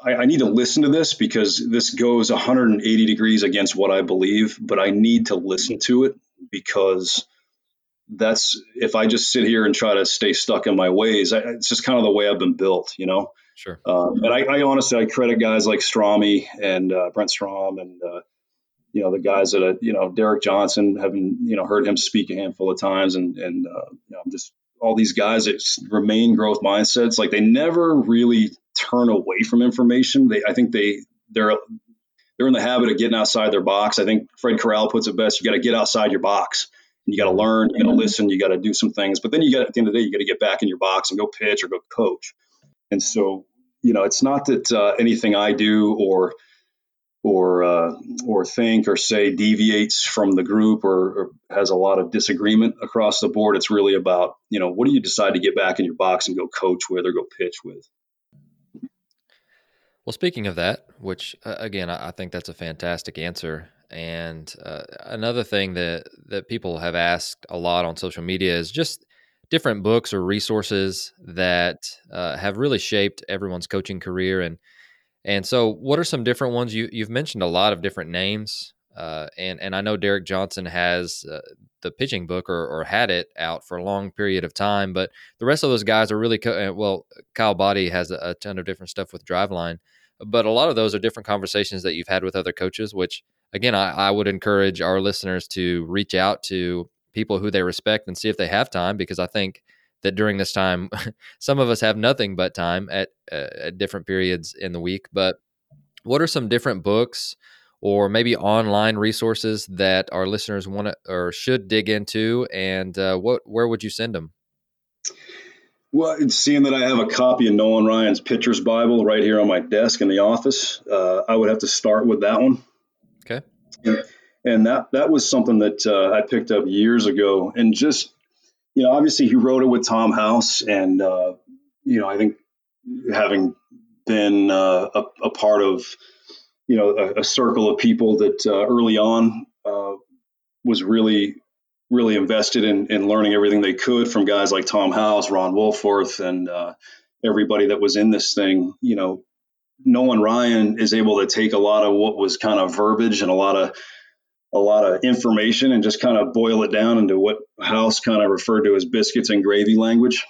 I, I, need to listen to this because this goes 180 degrees against what I believe, but I need to listen to it because that's if I just sit here and try to stay stuck in my ways, I, it's just kind of the way I've been built, you know. Sure. Um, and I, I, honestly I credit guys like Strami and uh, Brent Strom and uh, you know the guys that uh, you know Derek Johnson having you know heard him speak a handful of times and and uh, you know I'm just all these guys that remain growth mindsets, like they never really turn away from information. They, I think they, they're, they're in the habit of getting outside their box. I think Fred Corral puts it best. You got to get outside your box. And you got to learn. You got to listen. You got to do some things. But then you got at the end of the day, you got to get back in your box and go pitch or go coach. And so, you know, it's not that uh, anything I do or or uh, or think or say deviates from the group or, or, has a lot of disagreement across the board. It's really about you know what do you decide to get back in your box and go coach with or go pitch with. Well, speaking of that, which uh, again I, I, think that's a fantastic answer. And uh, another thing that that people have asked a lot on social media is just different books or resources that uh, have really shaped everyone's coaching career and and so, what are some different ones? You you've mentioned a lot of different names, uh, and and I know Derek Johnson has uh, the pitching book or, or had it out for a long period of time, but the rest of those guys are really co- uh, well. Kyle Boddy has a, a, ton of different stuff with Driveline, but a lot of those are different conversations that you've had with other coaches. Which again, I, I would encourage our listeners to reach out to people who they respect and see if they have time, because I think that during this time, some of us have nothing but time at, uh, at different periods in the week. But what are some different books or maybe online resources that our listeners want to or should dig into? And uh, what where would you send them? Well, seeing that I have a copy of Nolan Ryan's Pitcher's Bible right here on my desk in the office, uh, I would have to start with that one. Okay. And, and that that was something that uh, I picked up years ago, and just you know, obviously he wrote it with Tom House, and uh, you know, I think having been uh, a, a, part of you know a, a circle of people that uh, early on uh, was really really invested in, in learning everything they could from guys like Tom House, Ron Wolforth, and uh, everybody that was in this thing. You know, Nolan Ryan is able to take a lot of what was kind of verbiage and a lot of a lot of information and just kind of boil it down into what House kind of referred to as biscuits and gravy language.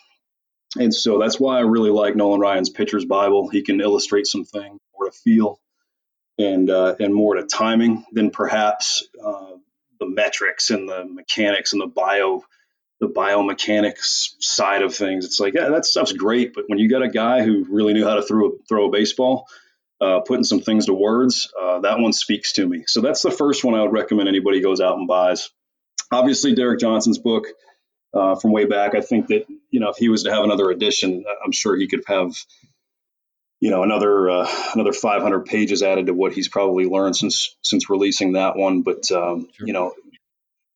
And so that's why I really like Nolan Ryan's Pitcher's Bible. He can illustrate some things more to feel and uh, and more to timing than perhaps uh, the metrics and the mechanics and the bio the biomechanics side of things. It's like yeah, that stuff's great, but when you got a guy who really knew how to throw a, throw a baseball uh, putting some things to words, uh, that one speaks to me. So that's the first one I would recommend anybody goes out and buys. Obviously, Derek Johnson's book uh, from way back. I think that you know if he was to have another edition, I'm sure he could have you know another uh, another 500 pages added to what he's probably learned since since releasing that one. But um, sure. you know,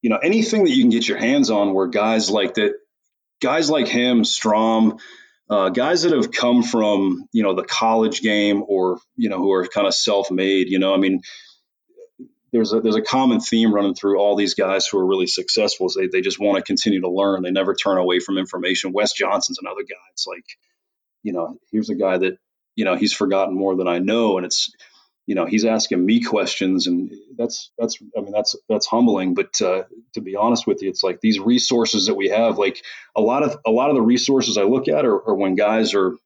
you know anything that you can get your hands on where guys like that, guys like him, Strom uh, guys that have come from you know the college game or you know who are kind of self-made you know i mean there's a there's a common theme running through all these guys who are really successful. is They they just want to continue to learn. They never turn away from information. Wes Johnson's another guy. It's like, you know, here's a guy that you know he's forgotten more than I know, and it's you know he's asking me questions, and that's that's I mean that's that's humbling. But uh, to be honest with you, it's like these resources that we have. Like a lot of a lot of the resources I look at are, are when guys are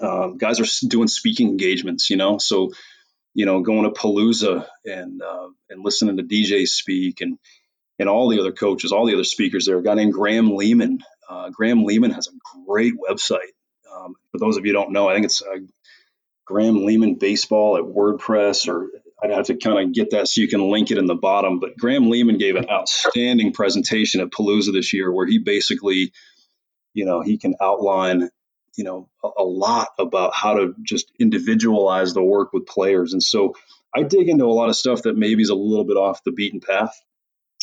um, guys are doing speaking engagements. You know, so you know, going to Palooza and uh, and listening to DJs speak and and all the other coaches, all the other speakers there. A guy named Graham Lehman. Uh, Graham Lehman has a great website. Um, for those of you don't know, I think it's uh, Graham Lehman Baseball at WordPress, or I'd have to kind of get that so you can link it in the bottom. But Graham Lehman gave an outstanding presentation at Palooza this year where he basically, you know, he can outline you know a, a, lot about how to just individualize the work with players and so i dig into a lot of stuff that maybe is a little bit off the beaten path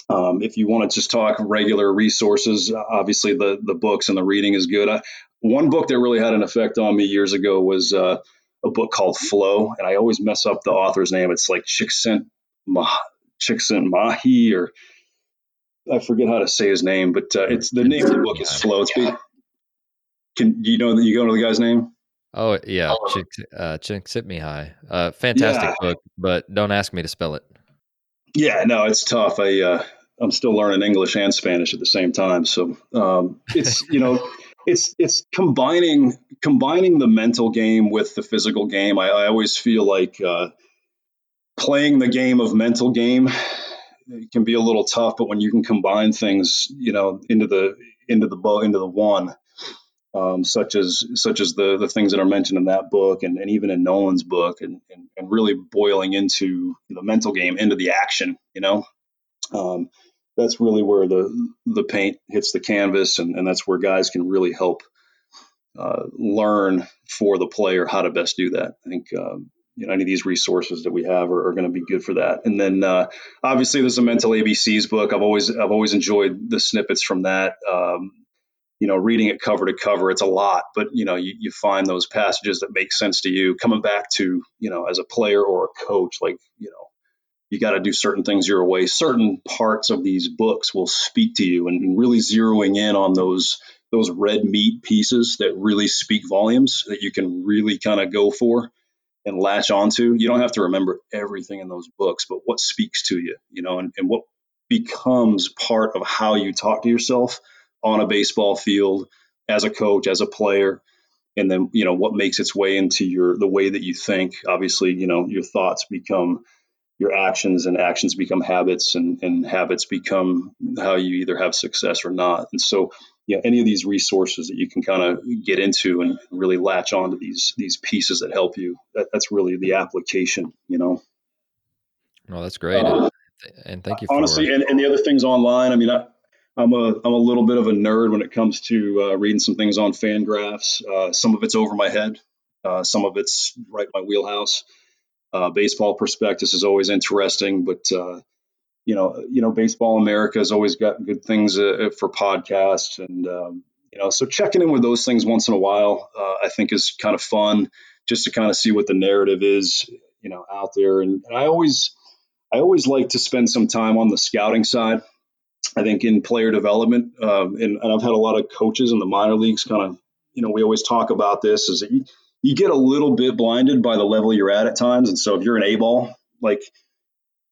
um, if you want to just talk regular resources obviously the the books and the reading is good I, one book that really had an effect on me years ago was uh, a book called flow and i always mess up the author's name it's like Csikszent Mah- Mahi or I forget how to say his name, but uh, it's the name of the book is Flow. It's, can you know that you go to the guy's name? Oh yeah, Chick uh, Csikszentmihalyi. Uh, fantastic yeah. book, but don't ask me to spell it. Yeah, no, it's tough. I uh, I'm still learning English and Spanish at the same time, so um, it's you know it's it's combining combining the mental game with the physical game. I, I always feel like uh, playing the game of mental game can be a little tough, but when you can combine things, you know, into the into the bow into the one, um, such as such as the the things that are mentioned in that book and, and even in Nolan's book and, and, and really boiling into the mental game into the action you know um, that's really where the the paint hits the canvas and, and that's where guys can really help uh, learn for the player how to best do that. I think um, you know any of these resources that we have are, are going to be good for that. And then uh, obviously there's a mental abcs book. I've always i've always enjoyed the snippets from that. Um, you know, reading it cover to cover, it's a lot, but you know, you, you find those passages that make sense to you. Coming back to, you know, as a player or a coach, like, you know, you got to do certain things your way. Certain parts of these books will speak to you, and really zeroing in on those those red meat pieces that really speak volumes that you can really kind of go for and latch onto. You don't have to remember everything in those books, but what speaks to you, you know, and, and what becomes part of how you talk to yourself on a baseball field as a coach, as a player, and then you know what makes its way into your the way that you think. Obviously, you know your thoughts become your actions, and actions become habits, and, and habits become how you either have success or not. And so, you know, any of these resources that you can kind of get into and really latch onto these these pieces that help you. That, that's really the application. You know. Well, that's great. Uh, and thank you. Honestly, and, and the other things online. I mean, I, I'm a I'm a little bit of a nerd when it comes to uh, reading some things on Fangraphs. Uh, some of it's over my head, uh, some of it's right my wheelhouse. Uh, baseball prospectus is always interesting, but uh, you know, you know, Baseball America has always got good things uh, for podcasts, and um, you know, so checking in with those things once in a while, I think is kind of fun, just to kind of see what the narrative is, you know, out there. And, and I always I always like to spend some time on the scouting side. I think in player development, um, and, and, I've had a lot of coaches in the minor leagues kind of, you know, we always talk about this is you, get a little bit blinded by the level you're at at times. And so if you're an A ball, like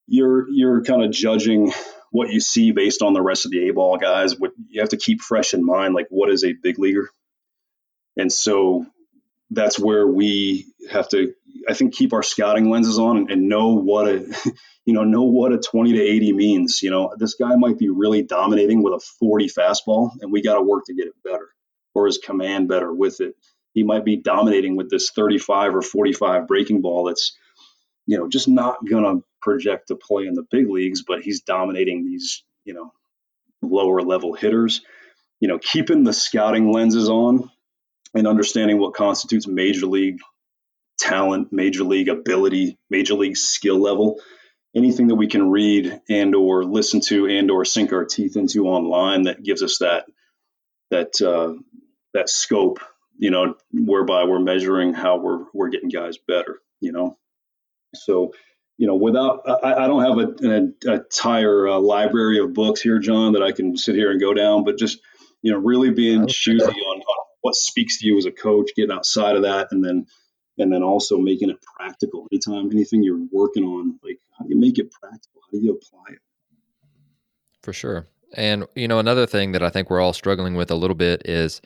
you're, you're kind of judging what you see based on the rest of the A ball guys. What you have to keep fresh in mind, like what is a big leaguer? And so that's where we have to, I think, keep our scouting lenses on and, and know what a, you know, know what a 20 to 80 means. You know, this guy might be really dominating with a 40 fastball, and we got to work to get it better, or his command better with it. He might be dominating with this 35 or 45 breaking ball that's, you know, just not going to project to play in the big leagues, but he's dominating these, you know, lower level hitters. You know, keeping the scouting lenses on and understanding what constitutes major league talent, major league ability, major league skill level anything that we can read and or listen to and or sink our teeth into online that gives us that that uh, that scope you know whereby we're measuring how we're we're getting guys better you know so you know, without I, I don't have a, an entire uh, library of books here, John, that I can sit here and go down, but just you know, really being okay. choosy on, on what speaks to you as a coach, getting outside of that, and then and then also making it practical. Anytime anything you're working on, like how do you make it practical? How do you apply it? For sure. And you know, another thing that I think we're all struggling with a little bit is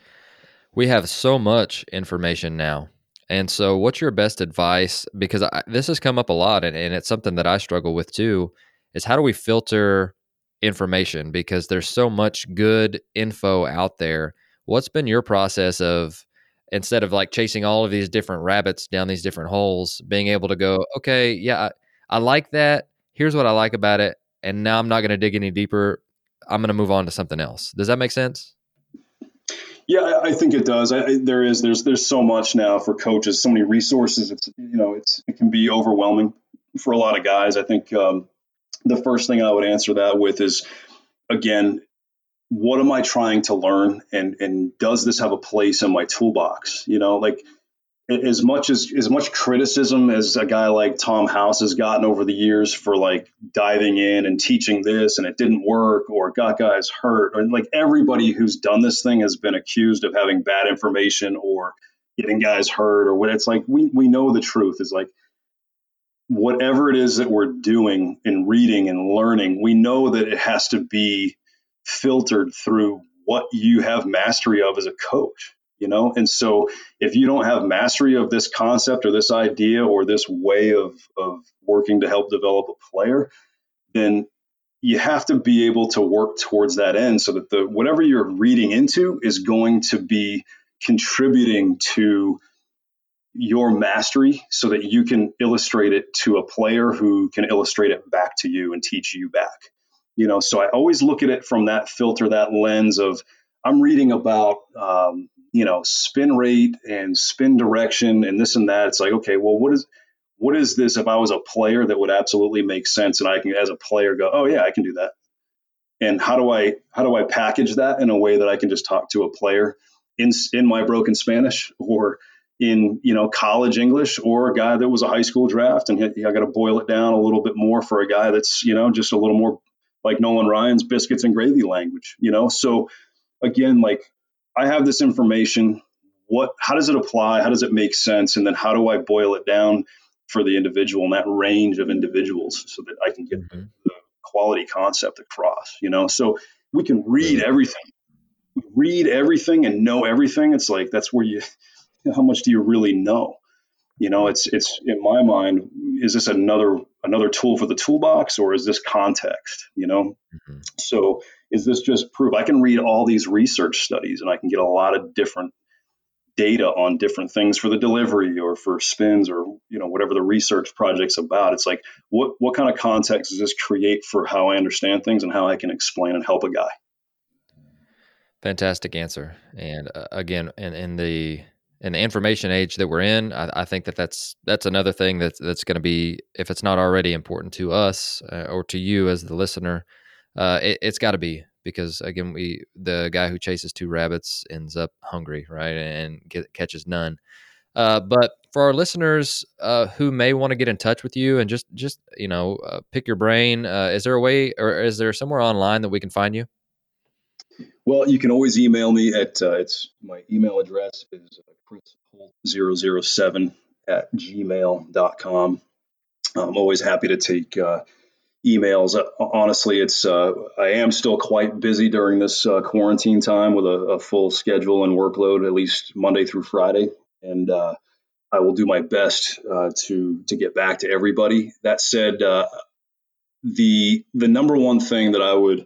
we have so much information now. And so, what's your best advice? Because I, this has come up a lot, and, and it's something that I struggle with too. Is how do we filter information? Because there's so much good info out there. What's been your process of instead of like chasing all of these different rabbits down these different holes, being able to go, okay, yeah, I, I like that. Here's what I like about it, and now I'm not going to dig any deeper. I'm going to move on to something else. Does that make sense? Yeah, I think it does. I, there is there's there's so much now for coaches, so many resources. It's you know it's it can be overwhelming for a lot of guys. I think um, the first thing I would answer that with is again, what am I trying to learn, and and does this have a place in my toolbox? You know, like as much as as much criticism as a guy like Tom House has gotten over the years for like diving in and teaching this and it didn't work or got guys hurt or like everybody who's done this thing has been accused of having bad information or getting guys hurt or what it's like we we know the truth. Is like whatever it is that we're doing and reading and learning we know that it has to be filtered through what you have mastery of as a coach you know? And so if you don't have mastery of this concept or this idea or this way of of working to help develop a player then you have to be able to work towards that end so that the whatever you're reading into is going to be contributing to your mastery so that you can illustrate it to a player who can illustrate it back to you and teach you back you know? So i always look at it from that filter that lens of i'm reading about um, you know spin rate and spin direction and this and that. It's like okay well what is what is this if i was a player that would absolutely make sense and i can as a player go oh yeah i can do that. And how do i how do i package that in a way that i can just talk to a player in in my broken spanish or in you know college english or a guy that was a high school draft and i got to boil it down a little bit more for a guy that's you know just a little more like nolan ryan's biscuits and gravy language you know? So again like I have this information. What, how does it apply? How does it make sense? And then how do I boil it down for the individual and that range of individuals so that I can get mm-hmm. the quality concept across, you know? So we can read everything. We read everything and know everything. It's like, that's where you, how much do you really know? You know, it's, it's in my mind, is this another, another tool for the toolbox or is this context, you know? Mm-hmm. So is this just proof? I can read all these research studies and I can get a lot of different data on different things for the delivery or for spins or you know whatever the research project's about. It's like what what kind of context does this create for how I understand things and how I can explain and help a guy? Fantastic answer. And uh, again, in, in the in the information age that we're in, I, I think that that's that's another thing that's that's going to be if it's not already important to us uh, or to you as the listener uh, it, has got to be because again, we the guy who chases two rabbits ends up hungry, right, and get, catches none. Uh, but for our listeners uh, who may want to get in touch with you and just just you know uh, pick your brain, uh, is there a way or is there somewhere online that we can find you? Well, you can always email me at uh, it's my email address is chris007 at gmail.com. I'm always happy to take uh, emails. Uh, honestly, it's uh, I am still quite busy during this uh, quarantine time with a, a, full schedule and workload, at least Monday through Friday, and uh, I will do my best uh, to to get back to everybody. That said, the the number one thing that I would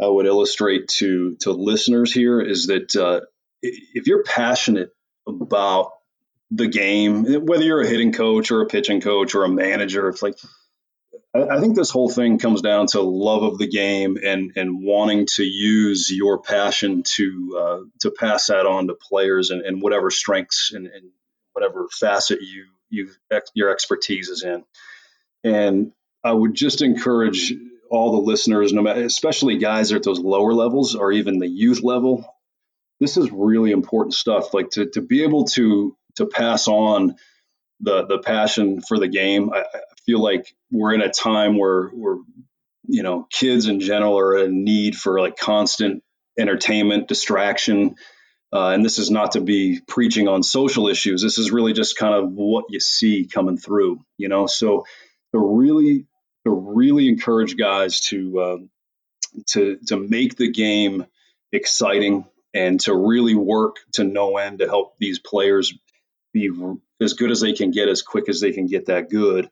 I would illustrate to to listeners here is that if you're passionate about the game, whether you're a hitting coach or a pitching coach or a manager, it's like I think this whole thing comes down to love of the game and and wanting to use your passion to uh, to pass that on to players and, and whatever strengths and, and, whatever facet you you your expertise is in. And I would just encourage all the listeners, no matter, especially guys at those lower levels or even the youth level. This is really important stuff. Like to to be able to to pass on the the passion for the game. I, feel like we're in a time where we're you know kids in general are in need for like constant entertainment distraction uh, and this is not to be preaching on social issues this is really just kind of what you see coming through you know so to really to really encourage guys to uh, to to make the game exciting and to really work to no end to help these players be as good as they can get as quick as they can get that good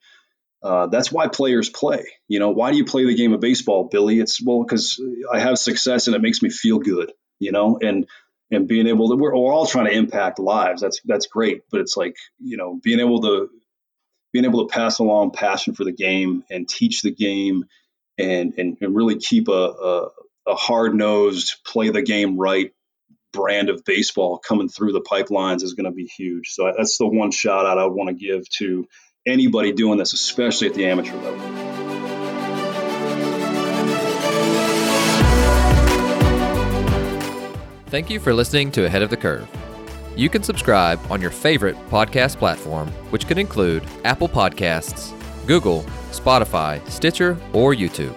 uh, that's why players play. You know, why do you play the game of baseball, Billy? It's well because I have success and it makes me feel good. You know, and and being able to we're, we're all trying to impact lives. That's that's great, but it's like you know being able to being able to pass along passion for the game and teach the game and and, and really keep a, a, a hard nosed play the game right brand of baseball coming through the pipelines is going to be huge. So that's the one shout out I want to give to anybody doing this, especially at the amateur level. Thank you for listening to Ahead of the Curve. You can subscribe on your favorite podcast platform, which could include Apple Podcasts, Google, Spotify, Stitcher, or YouTube.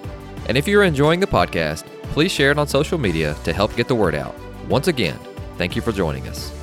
And if you're enjoying the podcast, please share it on social media to help get the word out. Once again, thank you for joining us.